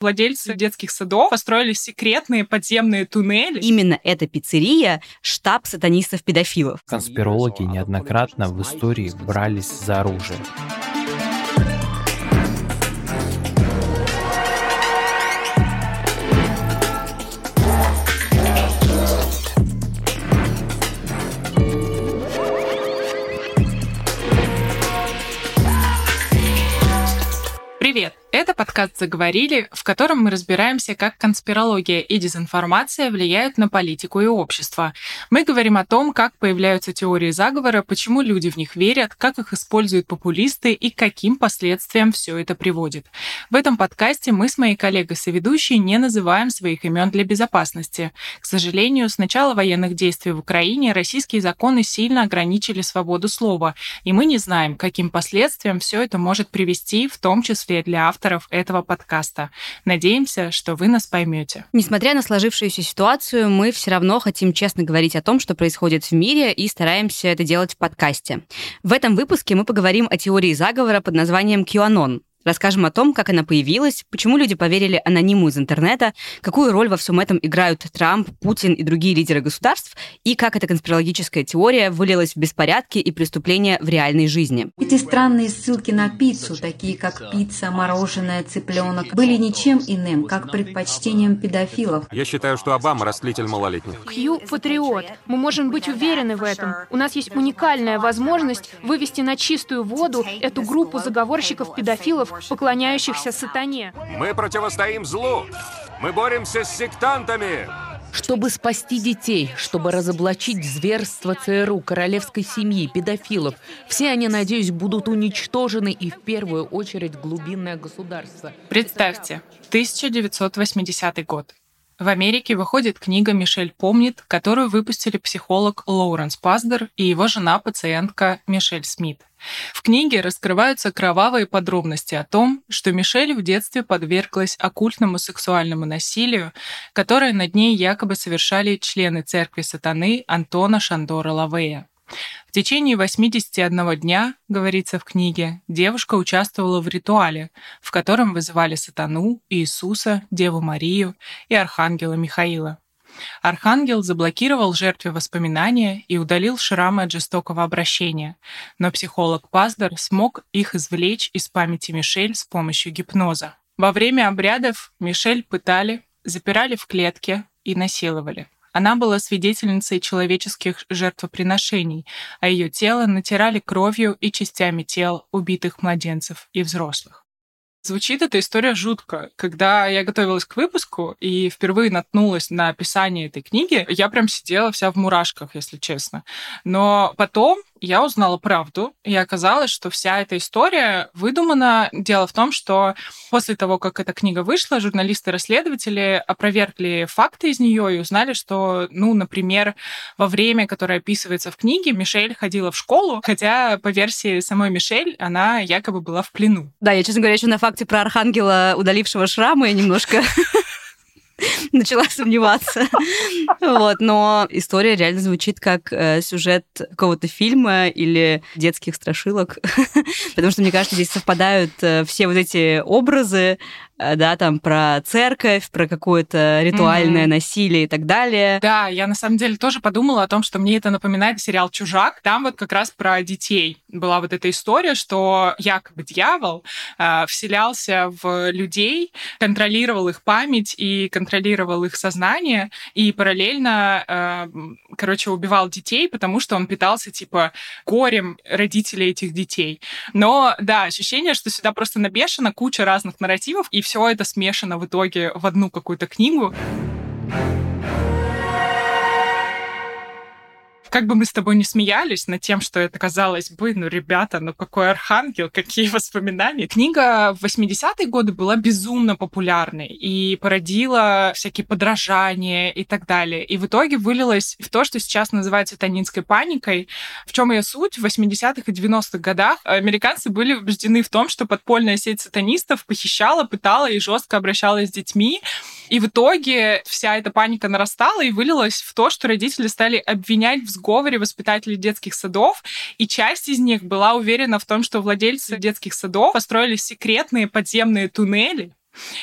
Владельцы детских садов построили секретные подземные туннели. Именно эта пиццерия – штаб сатанистов-педофилов. Конспирологи неоднократно в истории брались за оружие. Это подкаст «Заговорили», в котором мы разбираемся, как конспирология и дезинформация влияют на политику и общество. Мы говорим о том, как появляются теории заговора, почему люди в них верят, как их используют популисты и каким последствиям все это приводит. В этом подкасте мы с моей коллегой-соведущей не называем своих имен для безопасности. К сожалению, с начала военных действий в Украине российские законы сильно ограничили свободу слова, и мы не знаем, каким последствиям все это может привести, в том числе для авторов авторов этого подкаста. Надеемся, что вы нас поймете. Несмотря на сложившуюся ситуацию, мы все равно хотим честно говорить о том, что происходит в мире, и стараемся это делать в подкасте. В этом выпуске мы поговорим о теории заговора под названием QAnon. Расскажем о том, как она появилась, почему люди поверили анониму из интернета, какую роль во всем этом играют Трамп, Путин и другие лидеры государств, и как эта конспирологическая теория вылилась в беспорядки и преступления в реальной жизни. Эти странные ссылки на пиццу, такие как пицца, мороженое, цыпленок, были ничем иным, как предпочтением педофилов. Я считаю, что Обама растлитель малолетних. Кью – патриот. Мы можем быть уверены в этом. У нас есть уникальная возможность вывести на чистую воду эту группу заговорщиков-педофилов, поклоняющихся сатане. Мы противостоим злу. Мы боремся с сектантами. Чтобы спасти детей, чтобы разоблачить зверство ЦРУ, королевской семьи, педофилов, все они, надеюсь, будут уничтожены и в первую очередь глубинное государство. Представьте, 1980 год. В Америке выходит книга «Мишель помнит», которую выпустили психолог Лоуренс Паздер и его жена-пациентка Мишель Смит. В книге раскрываются кровавые подробности о том, что Мишель в детстве подверглась оккультному сексуальному насилию, которое над ней якобы совершали члены церкви сатаны Антона Шандора Лавея. В течение 81 дня, говорится в книге, девушка участвовала в ритуале, в котором вызывали сатану, Иисуса, Деву Марию и Архангела Михаила. Архангел заблокировал жертве воспоминания и удалил шрамы от жестокого обращения, но психолог Паздер смог их извлечь из памяти Мишель с помощью гипноза. Во время обрядов Мишель пытали, запирали в клетке и насиловали. Она была свидетельницей человеческих жертвоприношений, а ее тело натирали кровью и частями тел убитых младенцев и взрослых. Звучит эта история жутко. Когда я готовилась к выпуску и впервые наткнулась на описание этой книги, я прям сидела вся в мурашках, если честно. Но потом я узнала правду, и оказалось, что вся эта история выдумана. Дело в том, что после того, как эта книга вышла, журналисты-расследователи опровергли факты из нее и узнали, что, ну, например, во время, которое описывается в книге, Мишель ходила в школу, хотя по версии самой Мишель она якобы была в плену. Да, я, честно говоря, еще на факте про архангела, удалившего шрамы, немножко начала сомневаться. Вот, но история реально звучит как э, сюжет какого-то фильма или детских страшилок, потому что, мне кажется, здесь совпадают э, все вот эти образы, да, там про церковь, про какое-то ритуальное mm-hmm. насилие и так далее. Да, я на самом деле тоже подумала о том, что мне это напоминает сериал «Чужак». Там вот как раз про детей была вот эта история, что якобы дьявол э, вселялся в людей, контролировал их память и контролировал их сознание, и параллельно, э, короче, убивал детей, потому что он питался, типа, горем родителей этих детей. Но, да, ощущение, что сюда просто набешена куча разных нарративов, и все это смешано в итоге в одну какую-то книгу. Как бы мы с тобой не смеялись над тем, что это казалось бы, ну, ребята, ну какой архангел, какие воспоминания. Книга в 80-е годы была безумно популярной и породила всякие подражания и так далее. И в итоге вылилась в то, что сейчас называется танинской паникой. В чем ее суть? В 80-х и 90-х годах американцы были убеждены в том, что подпольная сеть сатанистов похищала, пытала и жестко обращалась с детьми. И в итоге вся эта паника нарастала и вылилась в то, что родители стали обвинять в сговоре воспитателей детских садов, и часть из них была уверена в том, что владельцы детских садов построили секретные подземные туннели,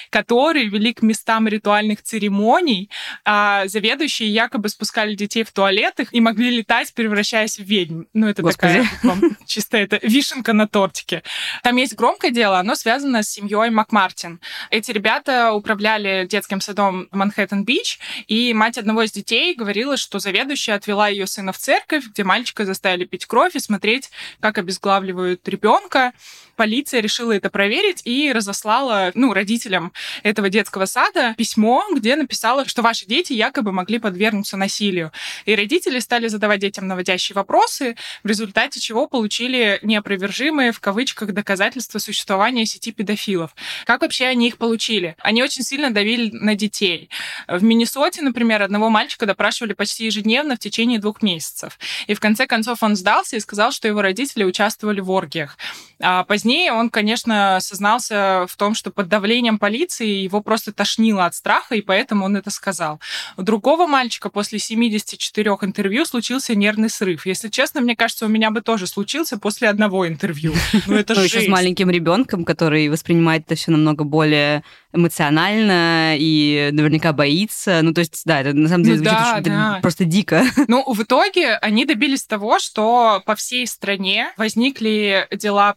которые вели к местам ритуальных церемоний, а заведующие якобы спускали детей в туалетах и могли летать, превращаясь в ведьм. Ну, это Господи. такая вам, чисто это вишенка на тортике. Там есть громкое дело, оно связано с семьей Макмартин. Эти ребята управляли детским садом Манхэттен-Бич, и мать одного из детей говорила, что заведующая отвела ее сына в церковь, где мальчика заставили пить кровь и смотреть, как обезглавливают ребенка. Полиция решила это проверить и разослала, ну, родителям этого детского сада письмо, где написала, что ваши дети якобы могли подвергнуться насилию. И родители стали задавать детям наводящие вопросы, в результате чего получили неопровержимые, в кавычках, доказательства существования сети педофилов. Как вообще они их получили? Они очень сильно давили на детей. В Миннесоте, например, одного мальчика допрашивали почти ежедневно в течение двух месяцев. И в конце концов он сдался и сказал, что его родители участвовали в оргиях. А позднее он, конечно, сознался в том, что под давлением полиции его просто тошнило от страха, и поэтому он это сказал. У другого мальчика после 74 интервью случился нервный срыв. Если честно, мне кажется, у меня бы тоже случился после одного интервью. Ну это Ну, еще с маленьким ребенком, который воспринимает это все намного более эмоционально и наверняка боится. Ну, то есть, да, это на самом деле Ну звучит да, очень- да. просто дико. Ну, в итоге они добились того, что по всей стране возникли дела о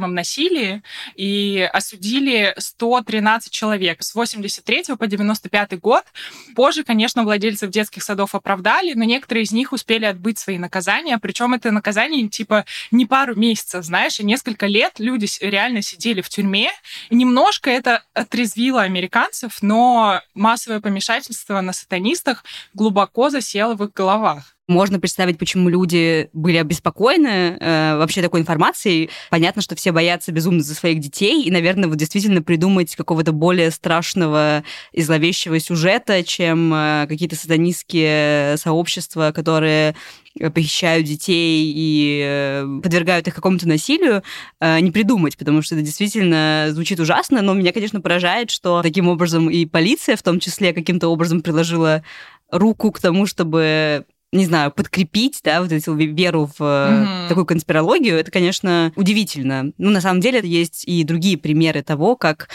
предполагаемом насилии и осудили 113 человек с 83 по 95 год. Позже, конечно, владельцев детских садов оправдали, но некоторые из них успели отбыть свои наказания. Причем это наказание типа не пару месяцев, знаешь, и несколько лет люди реально сидели в тюрьме. Немножко это отрезвило американцев, но массовое помешательство на сатанистах глубоко засело в их головах. Можно представить, почему люди были обеспокоены э, вообще такой информацией. Понятно, что все боятся безумно за своих детей, и, наверное, вот действительно придумать какого-то более страшного и зловещего сюжета, чем э, какие-то сатанистские сообщества, которые э, похищают детей и э, подвергают их какому-то насилию, э, не придумать, потому что это действительно звучит ужасно, но меня, конечно, поражает, что таким образом и полиция в том числе каким-то образом приложила руку к тому, чтобы не знаю, подкрепить, да, вот эту веру в Мгм. такую конспирологию, это, конечно, удивительно. Ну, на самом деле, есть и другие примеры того, как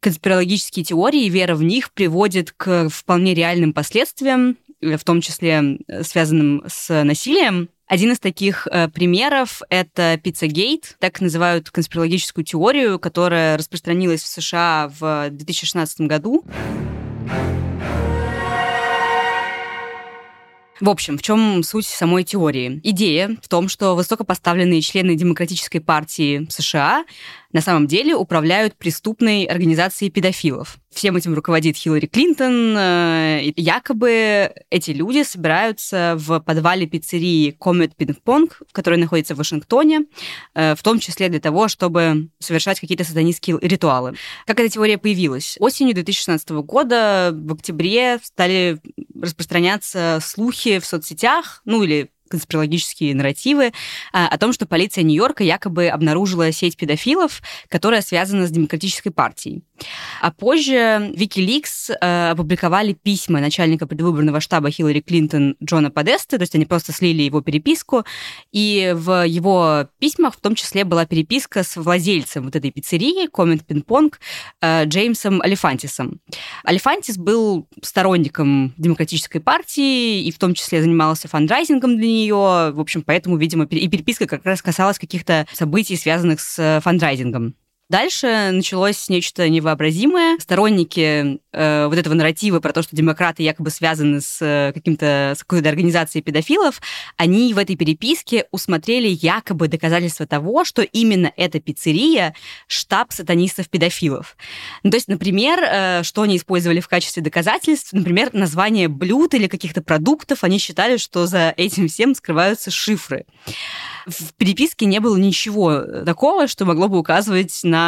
конспирологические теории вера в них приводит к вполне реальным последствиям, э, в том числе э, связанным с насилием. Один из таких э, примеров — это Пиццагейт, так называют конспирологическую теорию, которая распространилась в США в 2016 году. В общем, в чем суть самой теории? Идея в том, что высокопоставленные члены Демократической партии США на самом деле управляют преступной организацией педофилов. Всем этим руководит Хиллари Клинтон. э, Якобы эти люди собираются в подвале пиццерии Comet Ping Pong, которая находится в Вашингтоне, э, в том числе для того, чтобы совершать какие-то сатанистские ритуалы. Как эта теория появилась? Осенью 2016 года, в октябре, стали распространяться слухи в соцсетях, ну или конспирологические нарративы а, о том, что полиция Нью-Йорка якобы обнаружила сеть педофилов, которая связана с Демократической партией. А позже Wikileaks э, опубликовали письма начальника предвыборного штаба Хиллари Клинтон Джона Подеста, то есть они просто слили его переписку, и в его письмах в том числе была переписка с владельцем вот этой пиццерии Комент Пинг-Понг э, Джеймсом Алифантисом. Алифантис был сторонником Демократической партии и в том числе занимался фандрайзингом для нее. В общем, поэтому, видимо, и переписка как раз касалась каких-то событий, связанных с э, фандрайзингом. Дальше началось нечто невообразимое. Сторонники э, вот этого нарратива про то, что демократы якобы связаны с э, каким-то с какой-то организацией педофилов, они в этой переписке усмотрели якобы доказательства того, что именно эта пиццерия штаб сатанистов-педофилов. Ну, то есть, например, э, что они использовали в качестве доказательств, например, название блюд или каких-то продуктов, они считали, что за этим всем скрываются шифры. В переписке не было ничего такого, что могло бы указывать на,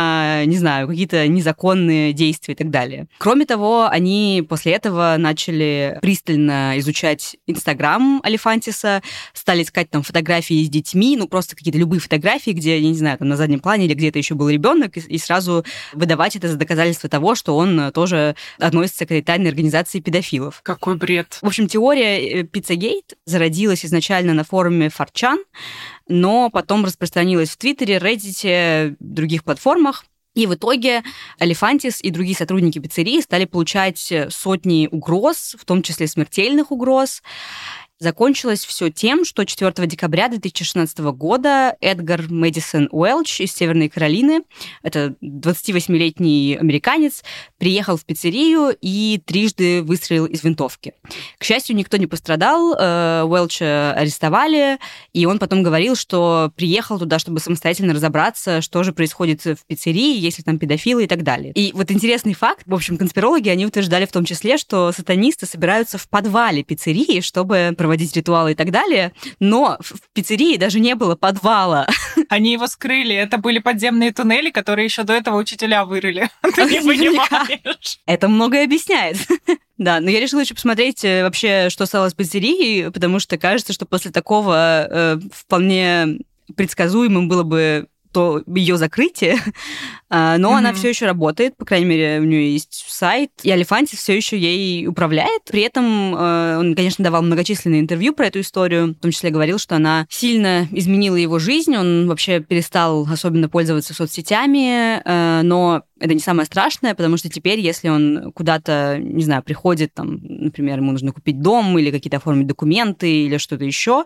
не знаю, какие-то незаконные действия и так далее. Кроме того, они после этого начали пристально изучать Инстаграм Алифантиса, стали искать там фотографии с детьми, ну просто какие-то любые фотографии, где, я не знаю, там на заднем плане или где-то еще был ребенок, и, и сразу выдавать это за доказательство того, что он тоже относится к этой тайной организации педофилов. Какой бред. В общем, теория э, Пиццагейт зародилась изначально на форуме Форчан, но потом распространилась в Твиттере, Reddit, других платформах. И в итоге Алифантис и другие сотрудники пиццерии стали получать сотни угроз, в том числе смертельных угроз. Закончилось все тем, что 4 декабря 2016 года Эдгар Мэдисон Уэлч из Северной Каролины, это 28-летний американец, приехал в пиццерию и трижды выстрелил из винтовки. К счастью, никто не пострадал, э, Уэлча арестовали, и он потом говорил, что приехал туда, чтобы самостоятельно разобраться, что же происходит в пиццерии, если там педофилы и так далее. И вот интересный факт, в общем, конспирологи, они утверждали в том числе, что сатанисты собираются в подвале пиццерии, чтобы проводить ритуалы и так далее, но в пиццерии даже не было подвала. Они его скрыли. Это были подземные туннели, которые еще до этого учителя вырыли. Ты не понимаешь. Это многое объясняет. Да, но я решила еще посмотреть э, вообще, что стало с пиццерией, потому что кажется, что после такого э, вполне предсказуемым было бы то ее закрытие, а, но mm-hmm. она все еще работает, по крайней мере, у нее есть сайт, и Алифантис все еще ей управляет. При этом э, он, конечно, давал многочисленные интервью про эту историю, в том числе говорил, что она сильно изменила его жизнь, он вообще перестал особенно пользоваться соцсетями, э, но это не самое страшное, потому что теперь, если он куда-то, не знаю, приходит, там, например, ему нужно купить дом или какие-то оформить документы или что-то еще,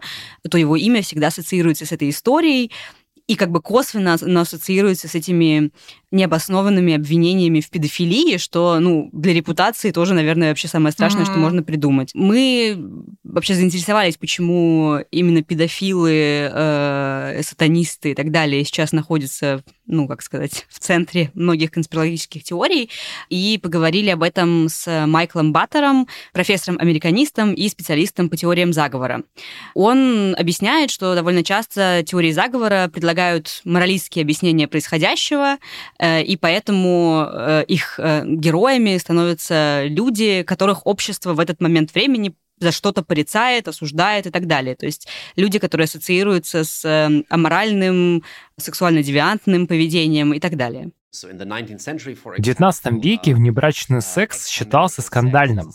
то его имя всегда ассоциируется с этой историей, и как бы косвенно оно ассоциируется с этими необоснованными обвинениями в педофилии, что, ну, для репутации тоже, наверное, вообще самое страшное, mm-hmm. что можно придумать. Мы вообще заинтересовались, почему именно педофилы, э, сатанисты и так далее сейчас находятся, ну, как сказать, в центре многих конспирологических теорий, и поговорили об этом с Майклом Баттером, профессором-американистом и специалистом по теориям заговора. Он объясняет, что довольно часто теории заговора предлагают предлагают моралистские объяснения происходящего, э, и поэтому э, их э, героями становятся люди, которых общество в этот момент времени за что-то порицает, осуждает и так далее. То есть люди, которые ассоциируются с аморальным, сексуально-девиантным поведением и так далее. В XIX веке внебрачный секс считался скандальным.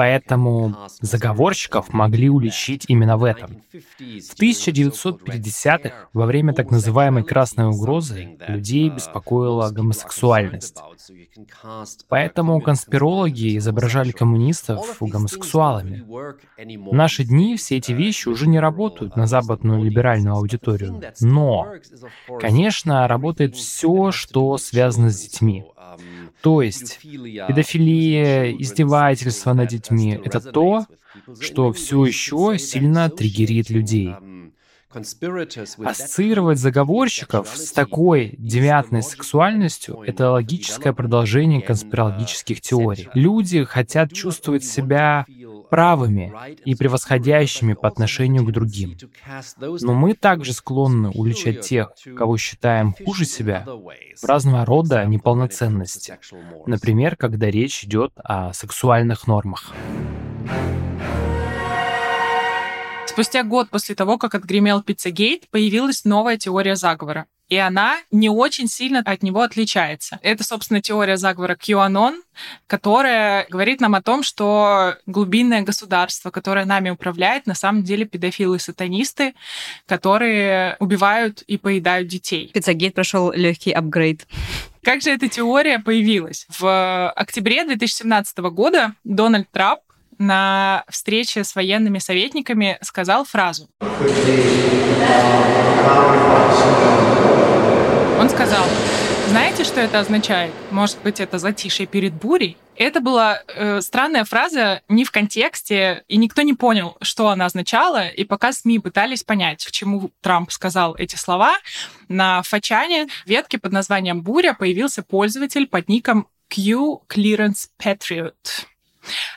Поэтому заговорщиков могли уличить именно в этом. В 1950-х, во время так называемой «красной угрозы», людей беспокоила гомосексуальность. Поэтому конспирологи изображали коммунистов гомосексуалами. В наши дни все эти вещи уже не работают на западную либеральную аудиторию. Но, конечно, работает все, что связано с детьми. То есть педофилия, издевательство над детьми — это то, что все еще сильно триггерит людей. Ассоциировать заговорщиков с такой девиантной сексуальностью — это логическое продолжение конспирологических теорий. Люди хотят чувствовать себя правыми и превосходящими по отношению к другим. Но мы также склонны уличать тех, кого считаем хуже себя, в разного рода неполноценности. Например, когда речь идет о сексуальных нормах. Спустя год после того, как отгремел Пиццагейт, появилась новая теория заговора. И она не очень сильно от него отличается. Это, собственно, теория заговора QAnon, которая говорит нам о том, что глубинное государство, которое нами управляет, на самом деле педофилы-сатанисты, которые убивают и поедают детей. Пиццагейт прошел легкий апгрейд. Как же эта теория появилась? В октябре 2017 года Дональд Трамп на встрече с военными советниками сказал фразу. Он сказал, знаете, что это означает? Может быть, это затишье перед бурей? Это была э, странная фраза не в контексте, и никто не понял, что она означала. И пока СМИ пытались понять, к чему Трамп сказал эти слова, на Фачане ветке под названием «Буря» появился пользователь под ником Q Clearance Patriot.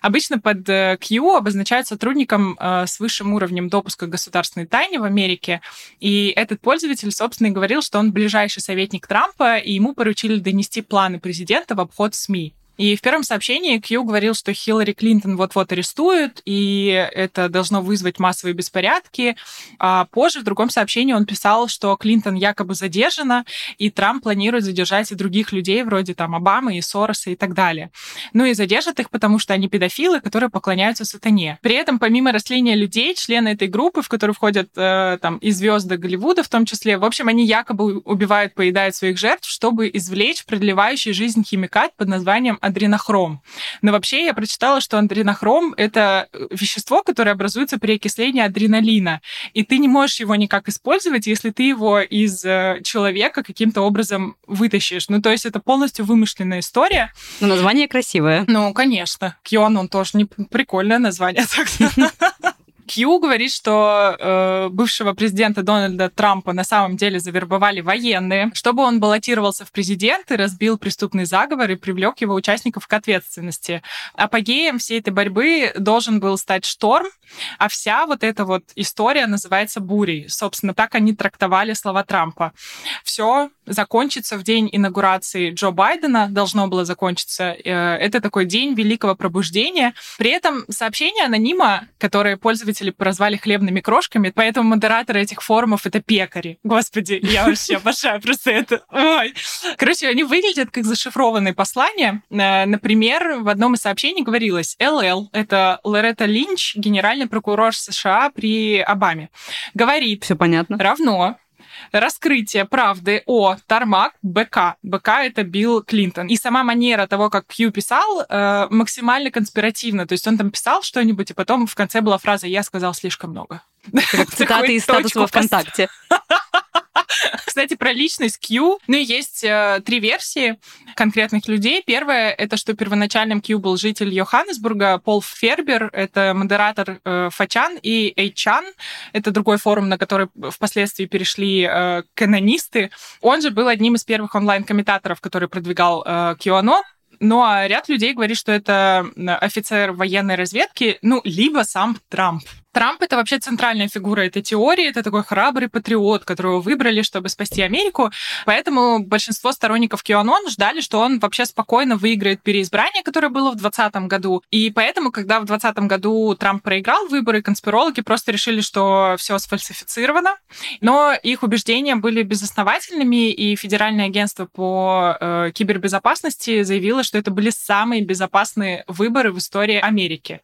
Обычно под э, Q обозначают сотрудником э, с высшим уровнем допуска государственной тайне в Америке. И этот пользователь, собственно, и говорил, что он ближайший советник Трампа, и ему поручили донести планы президента в обход СМИ. И в первом сообщении Кью говорил, что Хиллари Клинтон вот-вот арестуют, и это должно вызвать массовые беспорядки. А позже в другом сообщении он писал, что Клинтон якобы задержана, и Трамп планирует задержать и других людей, вроде там Обамы и Сороса и так далее. Ну и задержат их, потому что они педофилы, которые поклоняются сатане. При этом, помимо растления людей, члены этой группы, в которую входят э, там и звезды Голливуда в том числе, в общем, они якобы убивают, поедают своих жертв, чтобы извлечь продлевающий жизнь химикат под названием адренохром. Но вообще я прочитала, что адренохром — это вещество, которое образуется при окислении адреналина. И ты не можешь его никак использовать, если ты его из э, человека каким-то образом вытащишь. Ну, то есть это полностью вымышленная история. Но название красивое. Ну, конечно. Кьон, он тоже не прикольное название. Кью говорит, что э, бывшего президента Дональда Трампа на самом деле завербовали военные, чтобы он баллотировался в президенты, разбил преступный заговор и привлек его участников к ответственности. Апогеем всей этой борьбы должен был стать шторм, а вся вот эта вот история называется бурей. Собственно, так они трактовали слова Трампа. Все закончится в день инаугурации Джо Байдена, должно было закончиться. Э, это такой день великого пробуждения. При этом сообщение анонима, которое пользователи прозвали хлебными крошками, поэтому модераторы этих форумов — это пекари. Господи, я вообще обожаю просто это. Ой. Короче, они выглядят как зашифрованные послания. Э, например, в одном из сообщений говорилось «ЛЛ» — это Лоретта Линч, генеральный прокурор США при Обаме. Говорит... Все понятно. Равно раскрытие правды о Тармак БК. БК — это Билл Клинтон. И сама манера того, как Кью писал, э, максимально конспиративно. То есть он там писал что-нибудь, и потом в конце была фраза «Я сказал слишком много». Цитаты из статуса ВКонтакте. Кстати, про личность Q. Ну есть э, три версии конкретных людей. Первая — это что первоначальным Q был житель Йоханнесбурга, Пол Фербер, это модератор э, Фачан, и Эйчан, это другой форум, на который впоследствии перешли э, канонисты. Он же был одним из первых онлайн-комментаторов, который продвигал э, QAnon. Ну а ряд людей говорит, что это офицер военной разведки, ну, либо сам Трамп. Трамп — это вообще центральная фигура этой теории, это такой храбрый патриот, которого выбрали, чтобы спасти Америку. Поэтому большинство сторонников QAnon ждали, что он вообще спокойно выиграет переизбрание, которое было в 2020 году. И поэтому, когда в 2020 году Трамп проиграл выборы, конспирологи просто решили, что все сфальсифицировано. Но их убеждения были безосновательными, и Федеральное агентство по э, кибербезопасности заявило, что это были самые безопасные выборы в истории Америки.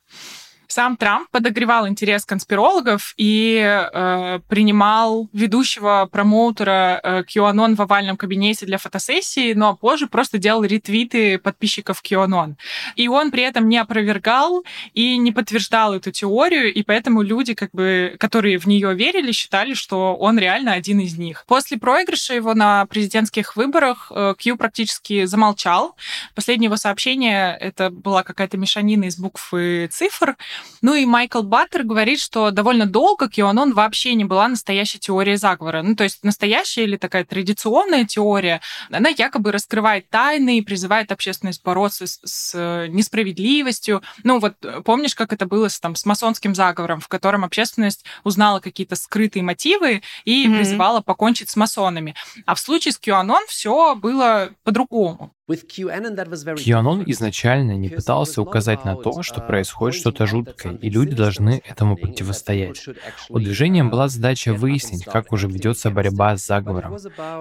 Сам Трамп подогревал интерес конспирологов и э, принимал ведущего промоутера э, QAnon в овальном кабинете для фотосессии, ну а позже просто делал ретвиты подписчиков QAnon. И он при этом не опровергал и не подтверждал эту теорию, и поэтому люди, как бы, которые в нее верили, считали, что он реально один из них. После проигрыша его на президентских выборах э, Q практически замолчал. Последнее его сообщение это была какая-то мешанина из букв и цифр. Ну и Майкл Баттер говорит, что довольно долго QAnon вообще не была настоящей теорией заговора. Ну, то есть настоящая или такая традиционная теория, она якобы раскрывает тайны и призывает общественность бороться с, с несправедливостью. Ну, вот помнишь, как это было с, там, с масонским заговором, в котором общественность узнала какие-то скрытые мотивы и mm-hmm. призывала покончить с масонами. А в случае с QAnon все было по-другому. QAnon изначально не пытался указать на то, что происходит что-то жуткое, и люди должны этому противостоять. У движения была задача выяснить, как уже ведется борьба с заговором.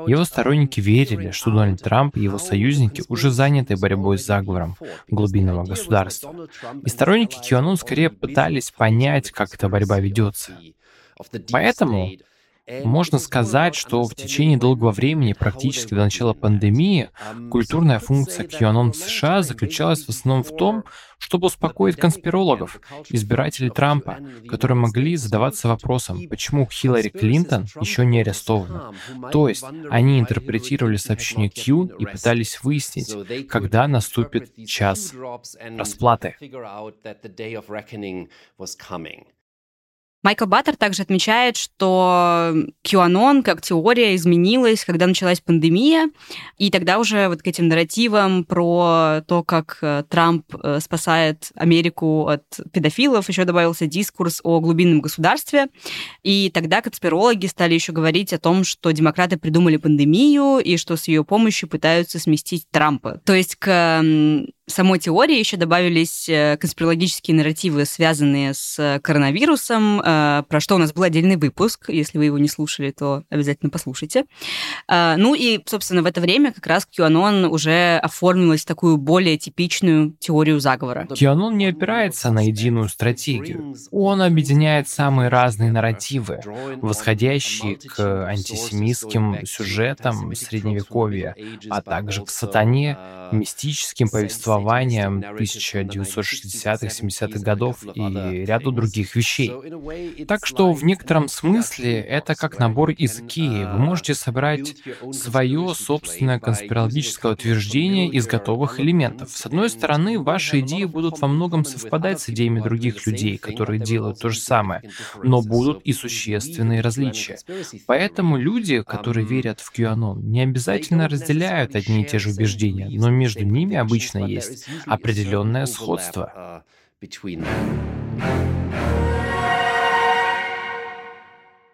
Его сторонники верили, что Дональд Трамп и его союзники уже заняты борьбой с заговором глубинного государства. И сторонники QAnon скорее пытались понять, как эта борьба ведется. Поэтому можно сказать, что в течение долгого времени, практически до начала пандемии, культурная функция QAnon в США заключалась в основном в том, чтобы успокоить конспирологов, избирателей Трампа, которые могли задаваться вопросом, почему Хиллари Клинтон еще не арестована. То есть они интерпретировали сообщение Q и пытались выяснить, когда наступит час расплаты. Майкл Баттер также отмечает, что QAnon как теория изменилась, когда началась пандемия, и тогда уже вот к этим нарративам про то, как э, Трамп э, спасает Америку от педофилов, еще добавился дискурс о глубинном государстве, и тогда конспирологи стали еще говорить о том, что демократы придумали пандемию и что с ее помощью пытаются сместить Трампа. То есть к самой теории еще добавились э, конспирологические нарративы, связанные с коронавирусом, э, про что у нас был отдельный выпуск. Если вы его не слушали, то обязательно послушайте. Э, ну и, собственно, в это время как раз QAnon уже оформилась в такую более типичную теорию заговора. QAnon не опирается на единую стратегию. Он объединяет самые разные нарративы, восходящие к антисемитским сюжетам Средневековья, а также к сатане, мистическим повествованиям 1960-70-х годов и ряду других вещей. Так что в некотором смысле это как набор из Икеи. Вы можете собрать свое собственное конспирологическое утверждение из готовых элементов. С одной стороны, ваши идеи будут во многом совпадать с идеями других людей, которые делают то же самое, но будут и существенные различия. Поэтому люди, которые верят в QAnon, не обязательно разделяют одни и те же убеждения, но между ними обычно есть определенное сходство.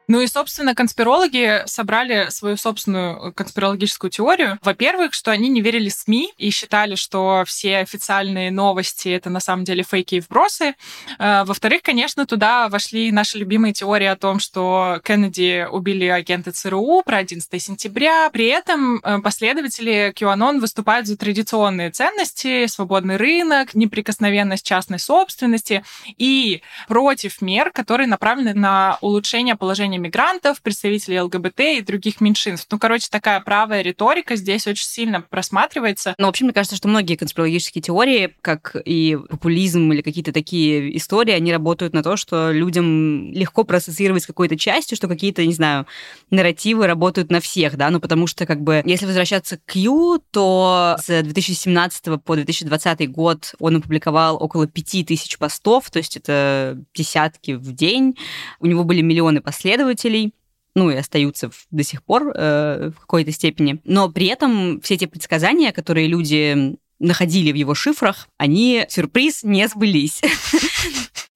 Ну и, собственно, конспирологи собрали свою собственную конспирологическую теорию. Во-первых, что они не верили СМИ и считали, что все официальные новости — это на самом деле фейки и вбросы. Э, во-вторых, конечно, туда вошли наши любимые теории о том, что Кеннеди убили агенты ЦРУ про 11 сентября. При этом э, последователи QAnon выступают за традиционные ценности, свободный рынок, неприкосновенность частной собственности и против мер, которые направлены на улучшение положения движения мигрантов, представителей ЛГБТ и других меньшинств. Ну, короче, такая правая риторика здесь очень сильно просматривается. Ну, вообще, мне кажется, что многие конспирологические теории, как и популизм или какие-то такие истории, они работают на то, что людям легко проассоциировать с какой-то частью, что какие-то, не знаю, нарративы работают на всех, да, ну, потому что, как бы, если возвращаться к Q, то с 2017 по 2020 год он опубликовал около 5000 постов, то есть это десятки в день. У него были миллионы последователей, последователей, ну и остаются до сих пор э, в какой-то степени. Но при этом все эти предсказания, которые люди находили в его шифрах, они, сюрприз, не сбылись.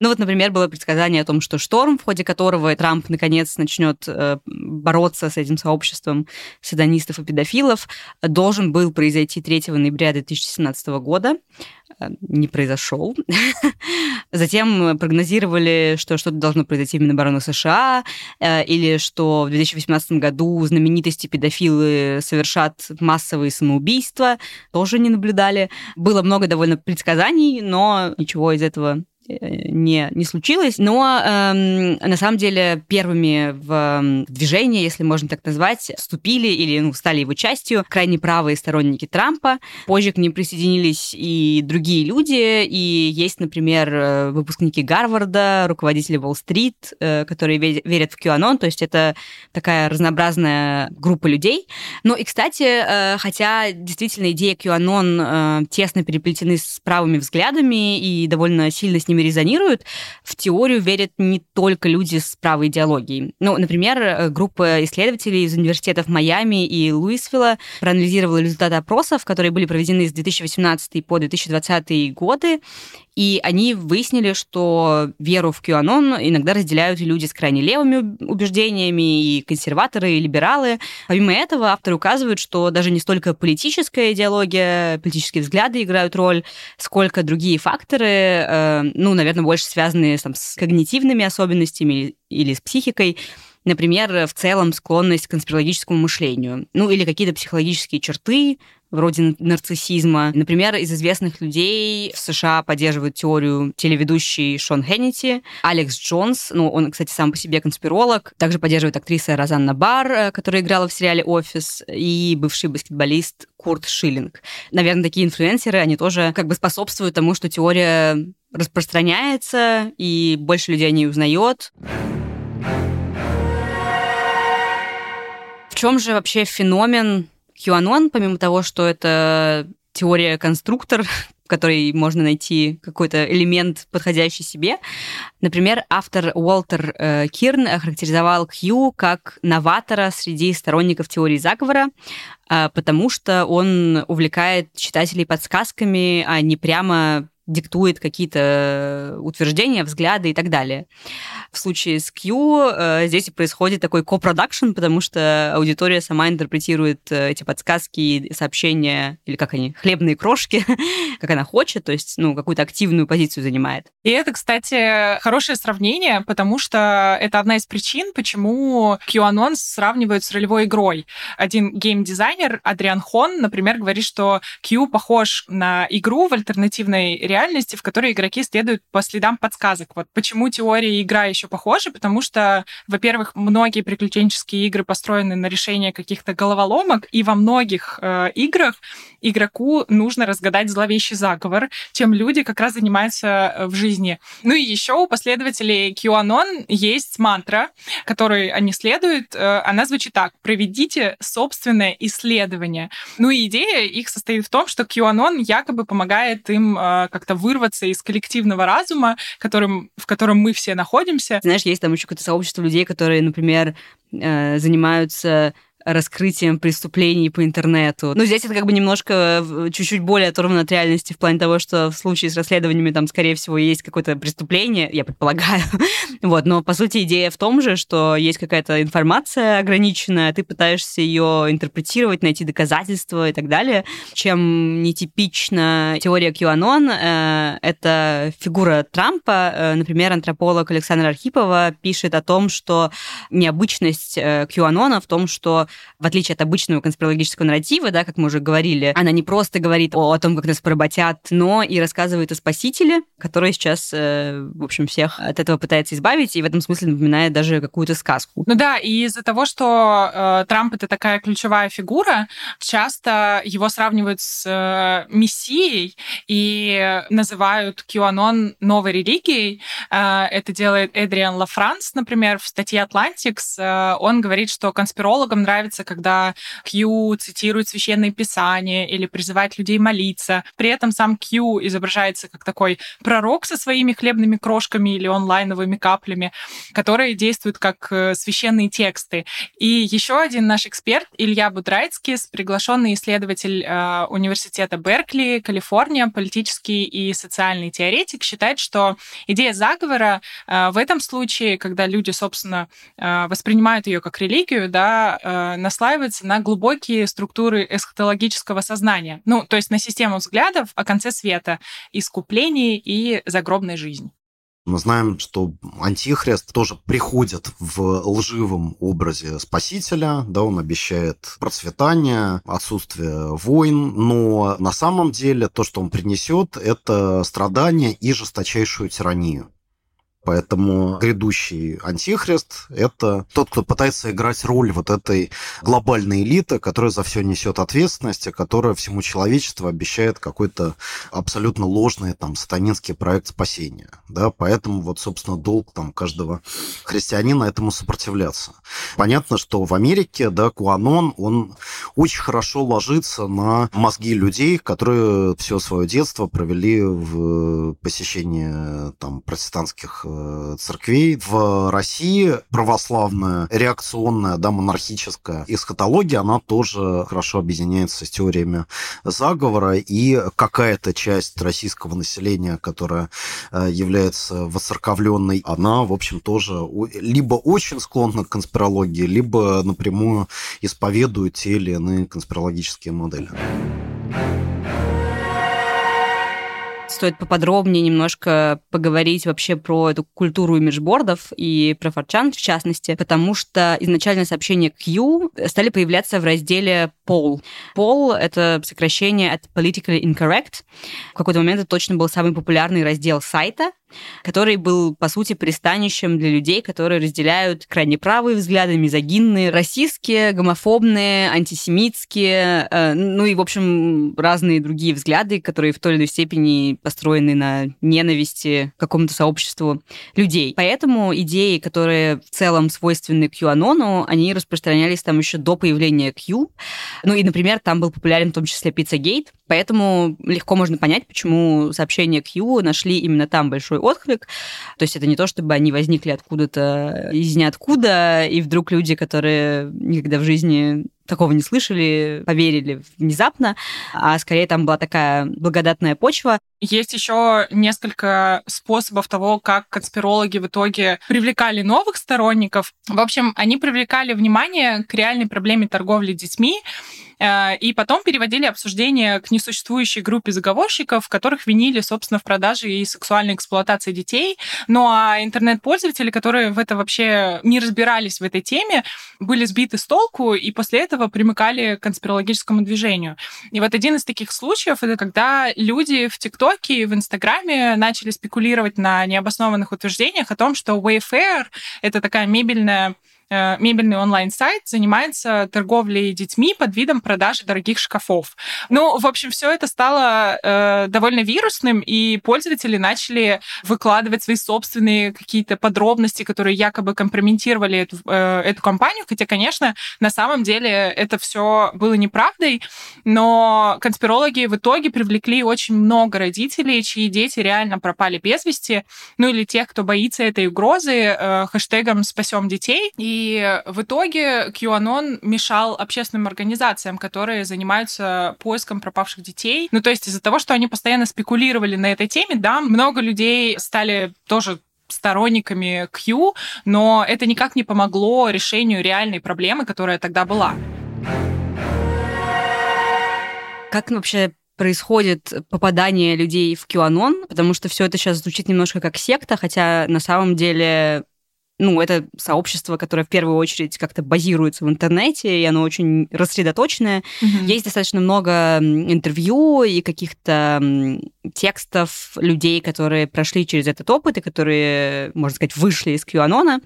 Ну вот, например, было предсказание о том, что шторм, в ходе которого Трамп наконец начнет э, бороться с этим сообществом садонистов и педофилов, должен был произойти 3 ноября 2017 года. Э, не произошел. Затем прогнозировали, что что-то должно произойти в Минобороны США, э, или что в 2018 году знаменитости педофилы совершат массовые самоубийства. Тоже не наблюдали. Было много довольно предсказаний, но ничего из этого не, не случилось. Но эм, на самом деле первыми в движение, если можно так назвать, вступили или ну, стали его частью крайне правые сторонники Трампа. Позже к ним присоединились и другие люди. И есть, например, э, выпускники Гарварда, руководители Уолл-стрит, э, которые верят в QAnon. То есть это такая разнообразная группа людей. Ну и, кстати, э, хотя действительно идея QAnon тесно переплетены с правыми взглядами и довольно сильно с ними резонируют, в теорию верят не только люди с правой идеологией. Ну, например, э, группа исследователей из университетов Майами и Луисвилла проанализировала результаты опросов, которые были проведены с 2018 по 2020 годы, и они выяснили, что веру в QAnon иногда разделяют люди с крайне левыми убеждениями, и консерваторы, и либералы. Помимо этого, авторы указывают, что даже не столько политическая идеология, политические взгляды играют роль, сколько другие факторы, э, ну, наверное, больше связанные там, с когнитивными особенностями или с психикой, Например, в целом склонность к конспирологическому мышлению. Ну, или какие-то психологические черты, вроде нарциссизма. Например, из известных людей в США поддерживают теорию телеведущий Шон Хеннити, Алекс Джонс, ну, он, кстати, сам по себе конспиролог, также поддерживает актриса Розанна Бар, э, которая играла в сериале «Офис», и бывший баскетболист Курт Шиллинг. Наверное, такие инфлюенсеры, они тоже как бы способствуют тому, что теория распространяется, и больше людей о ней узнает. В чем же вообще феномен QAnon, помимо того, что это теория-конструктор, в которой можно найти какой-то элемент, подходящий себе. Например, автор Уолтер э, Кирн охарактеризовал Q как новатора среди сторонников теории заговора, э, потому что он увлекает читателей подсказками, а не прямо диктует какие-то утверждения, взгляды и так далее. В случае с Q э, здесь происходит такой копродакшн, потому что аудитория сама интерпретирует э, эти подсказки сообщения, или как они, хлебные крошки, как она хочет, то есть, ну, какую-то активную позицию занимает. И это, кстати, хорошее сравнение, потому что это одна из причин, почему QAnon сравнивают с ролевой игрой. Один геймдизайнер, Адриан Хон, например, говорит, что Q похож на игру в альтернативной реальности, в которой игроки следуют по следам подсказок. Вот почему теория и игра еще похожи, потому что, во-первых, многие приключенческие игры построены на решение каких-то головоломок, и во многих э, играх игроку нужно разгадать зловещий заговор, чем люди как раз занимаются э, в жизни. Ну и еще у последователей QAnon есть мантра, которой они следуют. Э, она звучит так. Проведите собственное исследование. Ну и идея их состоит в том, что QAnon якобы помогает им э, как-то вырваться из коллективного разума, которым, в котором мы все находимся. Знаешь, есть там еще какое-то сообщество людей, которые, например, занимаются раскрытием преступлений по интернету. Ну, здесь это как бы немножко э, чуть-чуть более оторвано от реальности в плане того, что в случае с расследованиями там, скорее всего, есть какое-то преступление, я предполагаю. вот, но, по сути, идея в том же, что есть какая-то информация ограниченная, ты пытаешься ее интерпретировать, найти доказательства и так далее. Чем нетипична теория QAnon, э, это фигура Трампа. Э, например, антрополог Александр Архипова пишет о том, что необычность э, QAnon в том, что в отличие от обычного конспирологического нарратива, да, как мы уже говорили, она не просто говорит о, о том, как нас поработят, но и рассказывает о спасителе, который сейчас, э, в общем, всех от этого пытается избавить, и в этом смысле напоминает даже какую-то сказку. Ну да, и из-за того, что э, Трамп это такая ключевая фигура, часто его сравнивают с э, мессией и называют QAnon новой религией. Э, это делает Эдриан Лафранс, например, в статье Atlantic. Э, он говорит, что конспирологам нравится нравится, когда Q цитирует священные писания или призывает людей молиться. При этом сам Q изображается как такой пророк со своими хлебными крошками или онлайновыми каплями, которые действуют как э, священные тексты. И еще один наш эксперт, Илья Будрайцкис, приглашенный исследователь э, университета Беркли, Калифорния, политический и социальный теоретик, считает, что идея заговора э, в этом случае, когда люди, собственно, э, воспринимают ее как религию, да, э, наслаивается на глубокие структуры эсхатологического сознания. Ну, то есть на систему взглядов о конце света, искуплении и загробной жизни. Мы знаем, что Антихрист тоже приходит в лживом образе Спасителя, да, он обещает процветание, отсутствие войн, но на самом деле то, что он принесет, это страдания и жесточайшую тиранию. Поэтому грядущий антихрист – это тот, кто пытается играть роль вот этой глобальной элиты, которая за все несет ответственность, и которая всему человечеству обещает какой-то абсолютно ложный там сатанинский проект спасения. Да? Поэтому вот, собственно, долг там каждого христианина этому сопротивляться. Понятно, что в Америке, да, Куанон, он очень хорошо ложится на мозги людей, которые все свое детство провели в посещении там протестантских Э, церквей. В России православная, реакционная, да, монархическая эсхатология, она тоже хорошо объединяется с теориями заговора, и какая-то часть российского населения, которая э, является воцерковленной, она, в общем, тоже либо очень склонна к конспирологии, либо напрямую исповедует те или иные конспирологические модели стоит поподробнее немножко поговорить вообще про эту культуру имиджбордов и про форчан в частности, потому что изначально сообщения Q стали появляться в разделе Poll. Poll — это сокращение от Politically Incorrect. В какой-то момент это точно был самый популярный раздел сайта, который был, по сути, пристанищем для людей, которые разделяют крайне правые взгляды, мизогинные, расистские, гомофобные, антисемитские, э, ну и, в общем, разные другие взгляды, которые в той или иной степени построены на ненависти к какому-то сообществу людей. Поэтому идеи, которые в целом свойственны QAnon, они распространялись там еще до появления Q. Ну и, например, там был популярен в том числе Pizzagate, поэтому легко можно понять, почему сообщения Q нашли именно там большой отклик. То есть это не то, чтобы они возникли откуда-то из ниоткуда, и вдруг люди, которые никогда в жизни такого не слышали, поверили внезапно, а скорее там была такая благодатная почва. Есть еще несколько способов того, как конспирологи в итоге привлекали новых сторонников. В общем, они привлекали внимание к реальной проблеме торговли детьми, Э, и потом переводили обсуждение к несуществующей группе заговорщиков, которых винили, собственно, в продаже и сексуальной эксплуатации детей. Ну а интернет-пользователи, которые в это вообще не разбирались в этой теме, были сбиты с толку и после этого примыкали к конспирологическому движению. И вот один из таких случаев это когда люди в ТикТоке и в Инстаграме начали спекулировать на необоснованных утверждениях о том, что Wayfair — это такая мебельная мебельный онлайн-сайт занимается торговлей детьми под видом продажи дорогих шкафов. Ну, в общем, все это стало э, довольно вирусным, и пользователи начали выкладывать свои собственные какие-то подробности, которые якобы компрометировали эту, э, эту компанию, хотя, конечно, на самом деле это все было неправдой, но конспирологи в итоге привлекли очень много родителей, чьи дети реально пропали без вести, ну или тех, кто боится этой угрозы, э, хэштегом «Спасем детей». И и в итоге QAnon мешал общественным организациям, которые занимаются поиском пропавших детей. Ну, то есть из-за того, что они постоянно спекулировали на этой теме, да, много людей стали тоже сторонниками Q, но это никак не помогло решению реальной проблемы, которая тогда была. Как вообще происходит попадание людей в QAnon, потому что все это сейчас звучит немножко как секта, хотя на самом деле ну, это сообщество, которое в первую очередь как-то базируется в интернете, и оно очень рассредоточенное. Mm-hmm. Есть достаточно много интервью и каких-то текстов людей, которые прошли через этот опыт и которые, можно сказать, вышли из QAnon.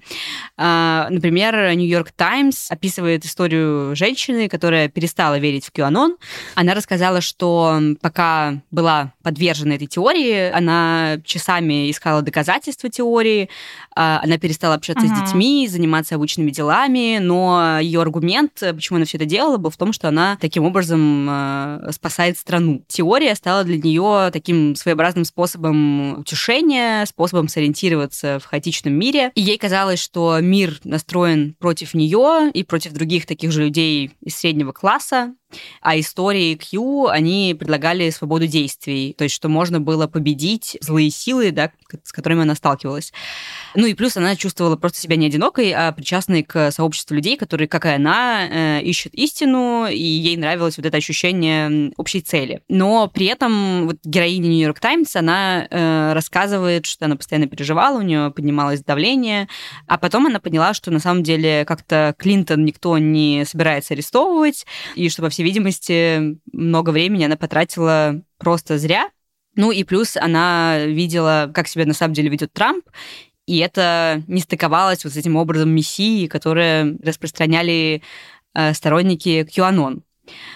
А, например, New York Times описывает историю женщины, которая перестала верить в QAnon. Она рассказала, что пока была подвержена этой теории, она часами искала доказательства теории, а, она перестала общаться uh-huh. с детьми, заниматься обычными делами, но ее аргумент, почему она все это делала, был в том, что она таким образом э, спасает страну. Теория стала для нее таким своеобразным способом утешения, способом сориентироваться в хаотичном мире. И ей казалось, что мир настроен против нее и против других таких же людей из среднего класса, а истории Q, они предлагали свободу действий, то есть что можно было победить злые силы, да, с которыми она сталкивалась. Ну и плюс она чувствовала просто себя не одинокой, а причастной к сообществу людей, которые, как и она, э, ищут истину, и ей нравилось вот это ощущение общей цели. Но при этом вот героиня Нью-Йорк Таймс, она э, рассказывает, что она постоянно переживала, у нее поднималось давление, а потом она поняла, что на самом деле как-то Клинтон никто не собирается арестовывать, и что, по всей видимости, много времени она потратила просто зря. Ну и плюс она видела, как себя на самом деле ведет Трамп, и это не стыковалось вот с этим образом мессии, которые распространяли э, сторонники QAnon.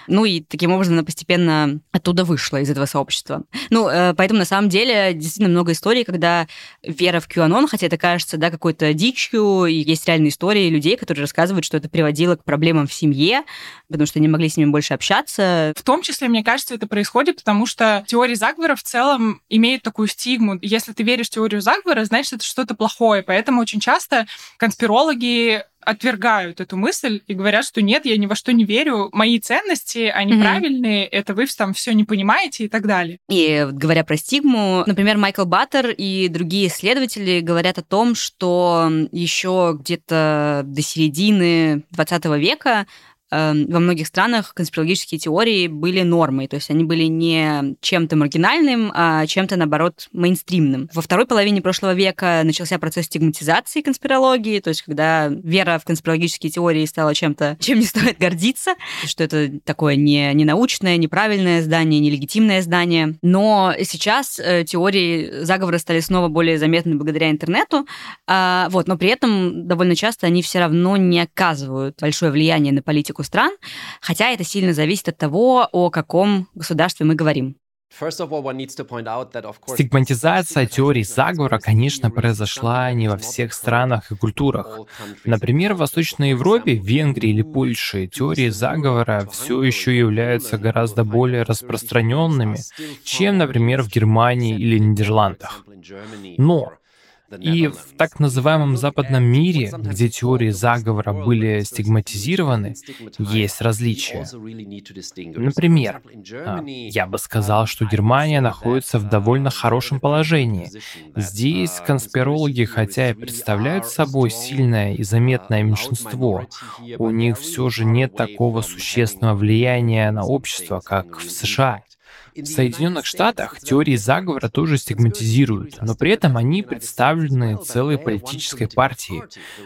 Ну и таким образом она постепенно оттуда вышла из этого сообщества. Ну, э, поэтому на самом деле действительно много историй, когда вера в QAnon, хотя это кажется, да, какой-то дичью, и есть реальные истории людей, которые рассказывают, что это приводило к проблемам в семье, потому что не могли с ними больше общаться. В том числе, мне кажется, это происходит, потому что теория заговора в целом имеет такую стигму. Если ты веришь в теорию заговора, значит, это что-то плохое. Поэтому очень часто конспирологи отвергают эту мысль и говорят, что нет, я ни во что не верю, мои ценности, они mm-hmm. правильные, это вы там все не понимаете и так далее. И говоря про стигму, например, Майкл Баттер и другие исследователи говорят о том, что еще где-то до середины 20 века во многих странах конспирологические теории были нормой, то есть они были не чем-то маргинальным, а чем-то, наоборот, мейнстримным. Во второй половине прошлого века начался процесс стигматизации конспирологии, то есть когда вера в конспирологические теории стала чем-то, чем не стоит гордиться, что это такое не, не научное, неправильное здание, нелегитимное здание. Но сейчас э, теории заговора стали снова более заметны благодаря интернету, а, вот, но при этом довольно часто они все равно не оказывают большое влияние на политику политику стран, хотя это сильно зависит от того, о каком государстве мы говорим. Стигматизация теорий заговора, конечно, произошла не во всех странах и культурах. Например, в Восточной Европе, Венгрии или Польше теории заговора все еще являются гораздо более распространенными, чем, например, в Германии или Нидерландах. Но И в так называемом западном мире, где теории заговора были стигматизированы, есть различия. Например, а, я бы сказал, что Германия находится в довольно хорошем положении. Здесь конспирологи, хотя и представляют собой сильное и заметное меньшинство, у них все же нет такого существенного влияния на общество, как в США. В Соединенных Штатах теории заговора тоже стигматизируют, но при этом они представлены целой политической партией.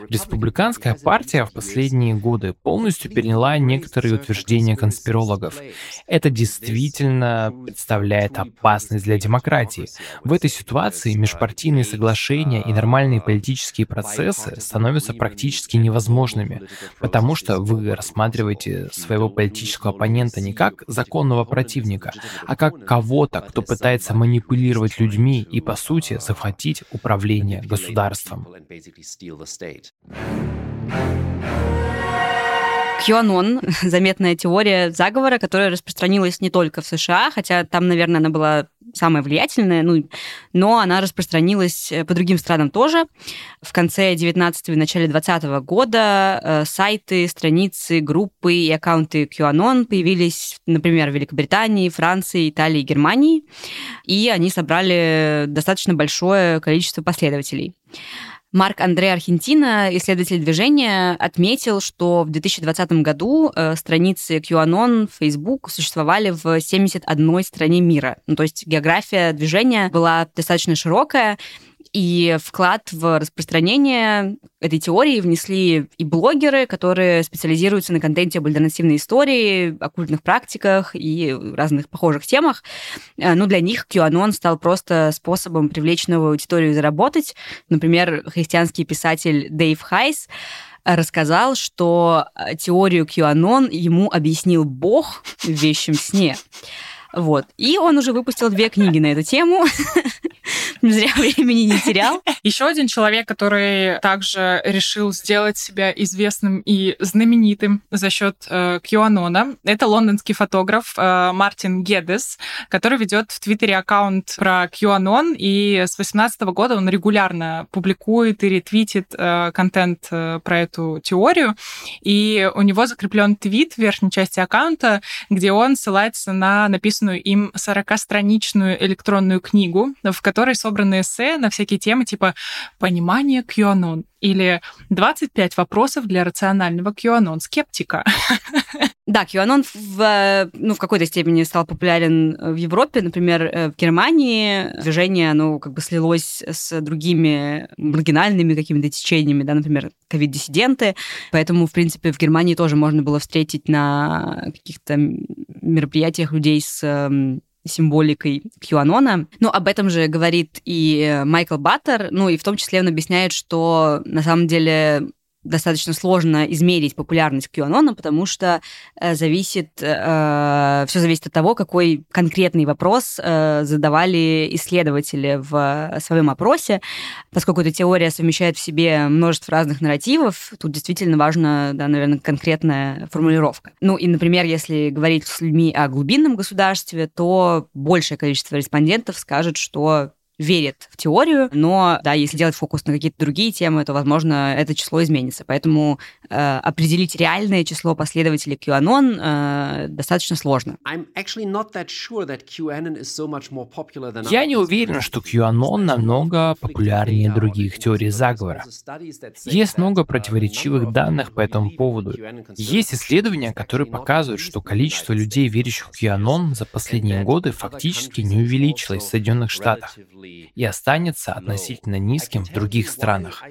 Республиканская партия в последние годы полностью переняла некоторые утверждения конспирологов. Это действительно представляет опасность для демократии. В этой ситуации межпартийные соглашения и нормальные политические процессы становятся практически невозможными, потому что вы рассматриваете своего политического оппонента не как законного противника, а как кого-то, кто пытается манипулировать людьми и, по сути, захватить управление государством. QAnon — заметная теория заговора, которая распространилась не только в США, хотя там, наверное, она была самая влиятельная, ну, но она распространилась э, по другим странам тоже. В конце 19 и начале 20 года э, сайты, страницы, группы и аккаунты QAnon появились, например, в Великобритании, Франции, Италии, Германии, и они собрали достаточно большое количество последователей. Марк Андре Аргентина, исследователь движения, отметил, что в 2020 году э, страницы QAnon Facebook существовали в 71 стране мира. Ну, то есть география движения была достаточно широкая, и вклад в распространение этой теории внесли и блогеры, которые специализируются на контенте об альтернативной истории, оккультных практиках и разных похожих темах. Э, ну, для них QAnon стал просто способом привлечь новую аудиторию и заработать. Например, христианский писатель Дэйв Хайс рассказал, что э, теорию QAnon ему объяснил Бог в вещем сне. Вот. И он уже выпустил две книги на эту тему. Зря времени не терял. Еще один человек, который также решил сделать себя известным и знаменитым за счет э, это лондонский фотограф э, Мартин Гедес, который ведет в Твиттере аккаунт про QAnon, и с 2018 года он регулярно публикует и ретвитит э, контент э, про эту теорию. И у него закреплен твит в верхней части аккаунта, где он ссылается на написанную им 40-страничную электронную книгу, в которой, собственно, собраны эссе на всякие темы типа «Понимание QAnon» или «25 вопросов для рационального QAnon-скептика». Да, QAnon в, ну, в какой-то степени стал популярен в Европе. Например, э, в Германии движение, оно как бы слилось с другими маргинальными какими-то течениями, да, например, ковид-диссиденты. Поэтому, в принципе, в Германии тоже можно было встретить на каких-то мероприятиях людей с эм, символикой QAnon. Ну, об этом же говорит и Майкл Баттер, ну, и в том числе он объясняет, что на самом деле достаточно сложно измерить популярность QAnon, потому что э, зависит, э, все зависит от того, какой конкретный вопрос э, задавали исследователи в своем опросе. Поскольку эта теория совмещает в себе множество разных нарративов, тут действительно важна, да, наверное, конкретная формулировка. Ну и, например, если говорить с людьми о глубинном государстве, то большее количество респондентов скажет, что верит в теорию, но, да, если делать фокус на какие-то другие темы, то, возможно, это число изменится. Поэтому э, определить реальное число последователей QAnon э, достаточно сложно. Я не уверен, что QAnon намного популярнее других теорий заговора. Есть много противоречивых данных по этому поводу. Есть исследования, которые показывают, что количество людей, верящих в QAnon, за последние годы фактически не увеличилось в Соединенных Штатах и останется относительно низким в других странах.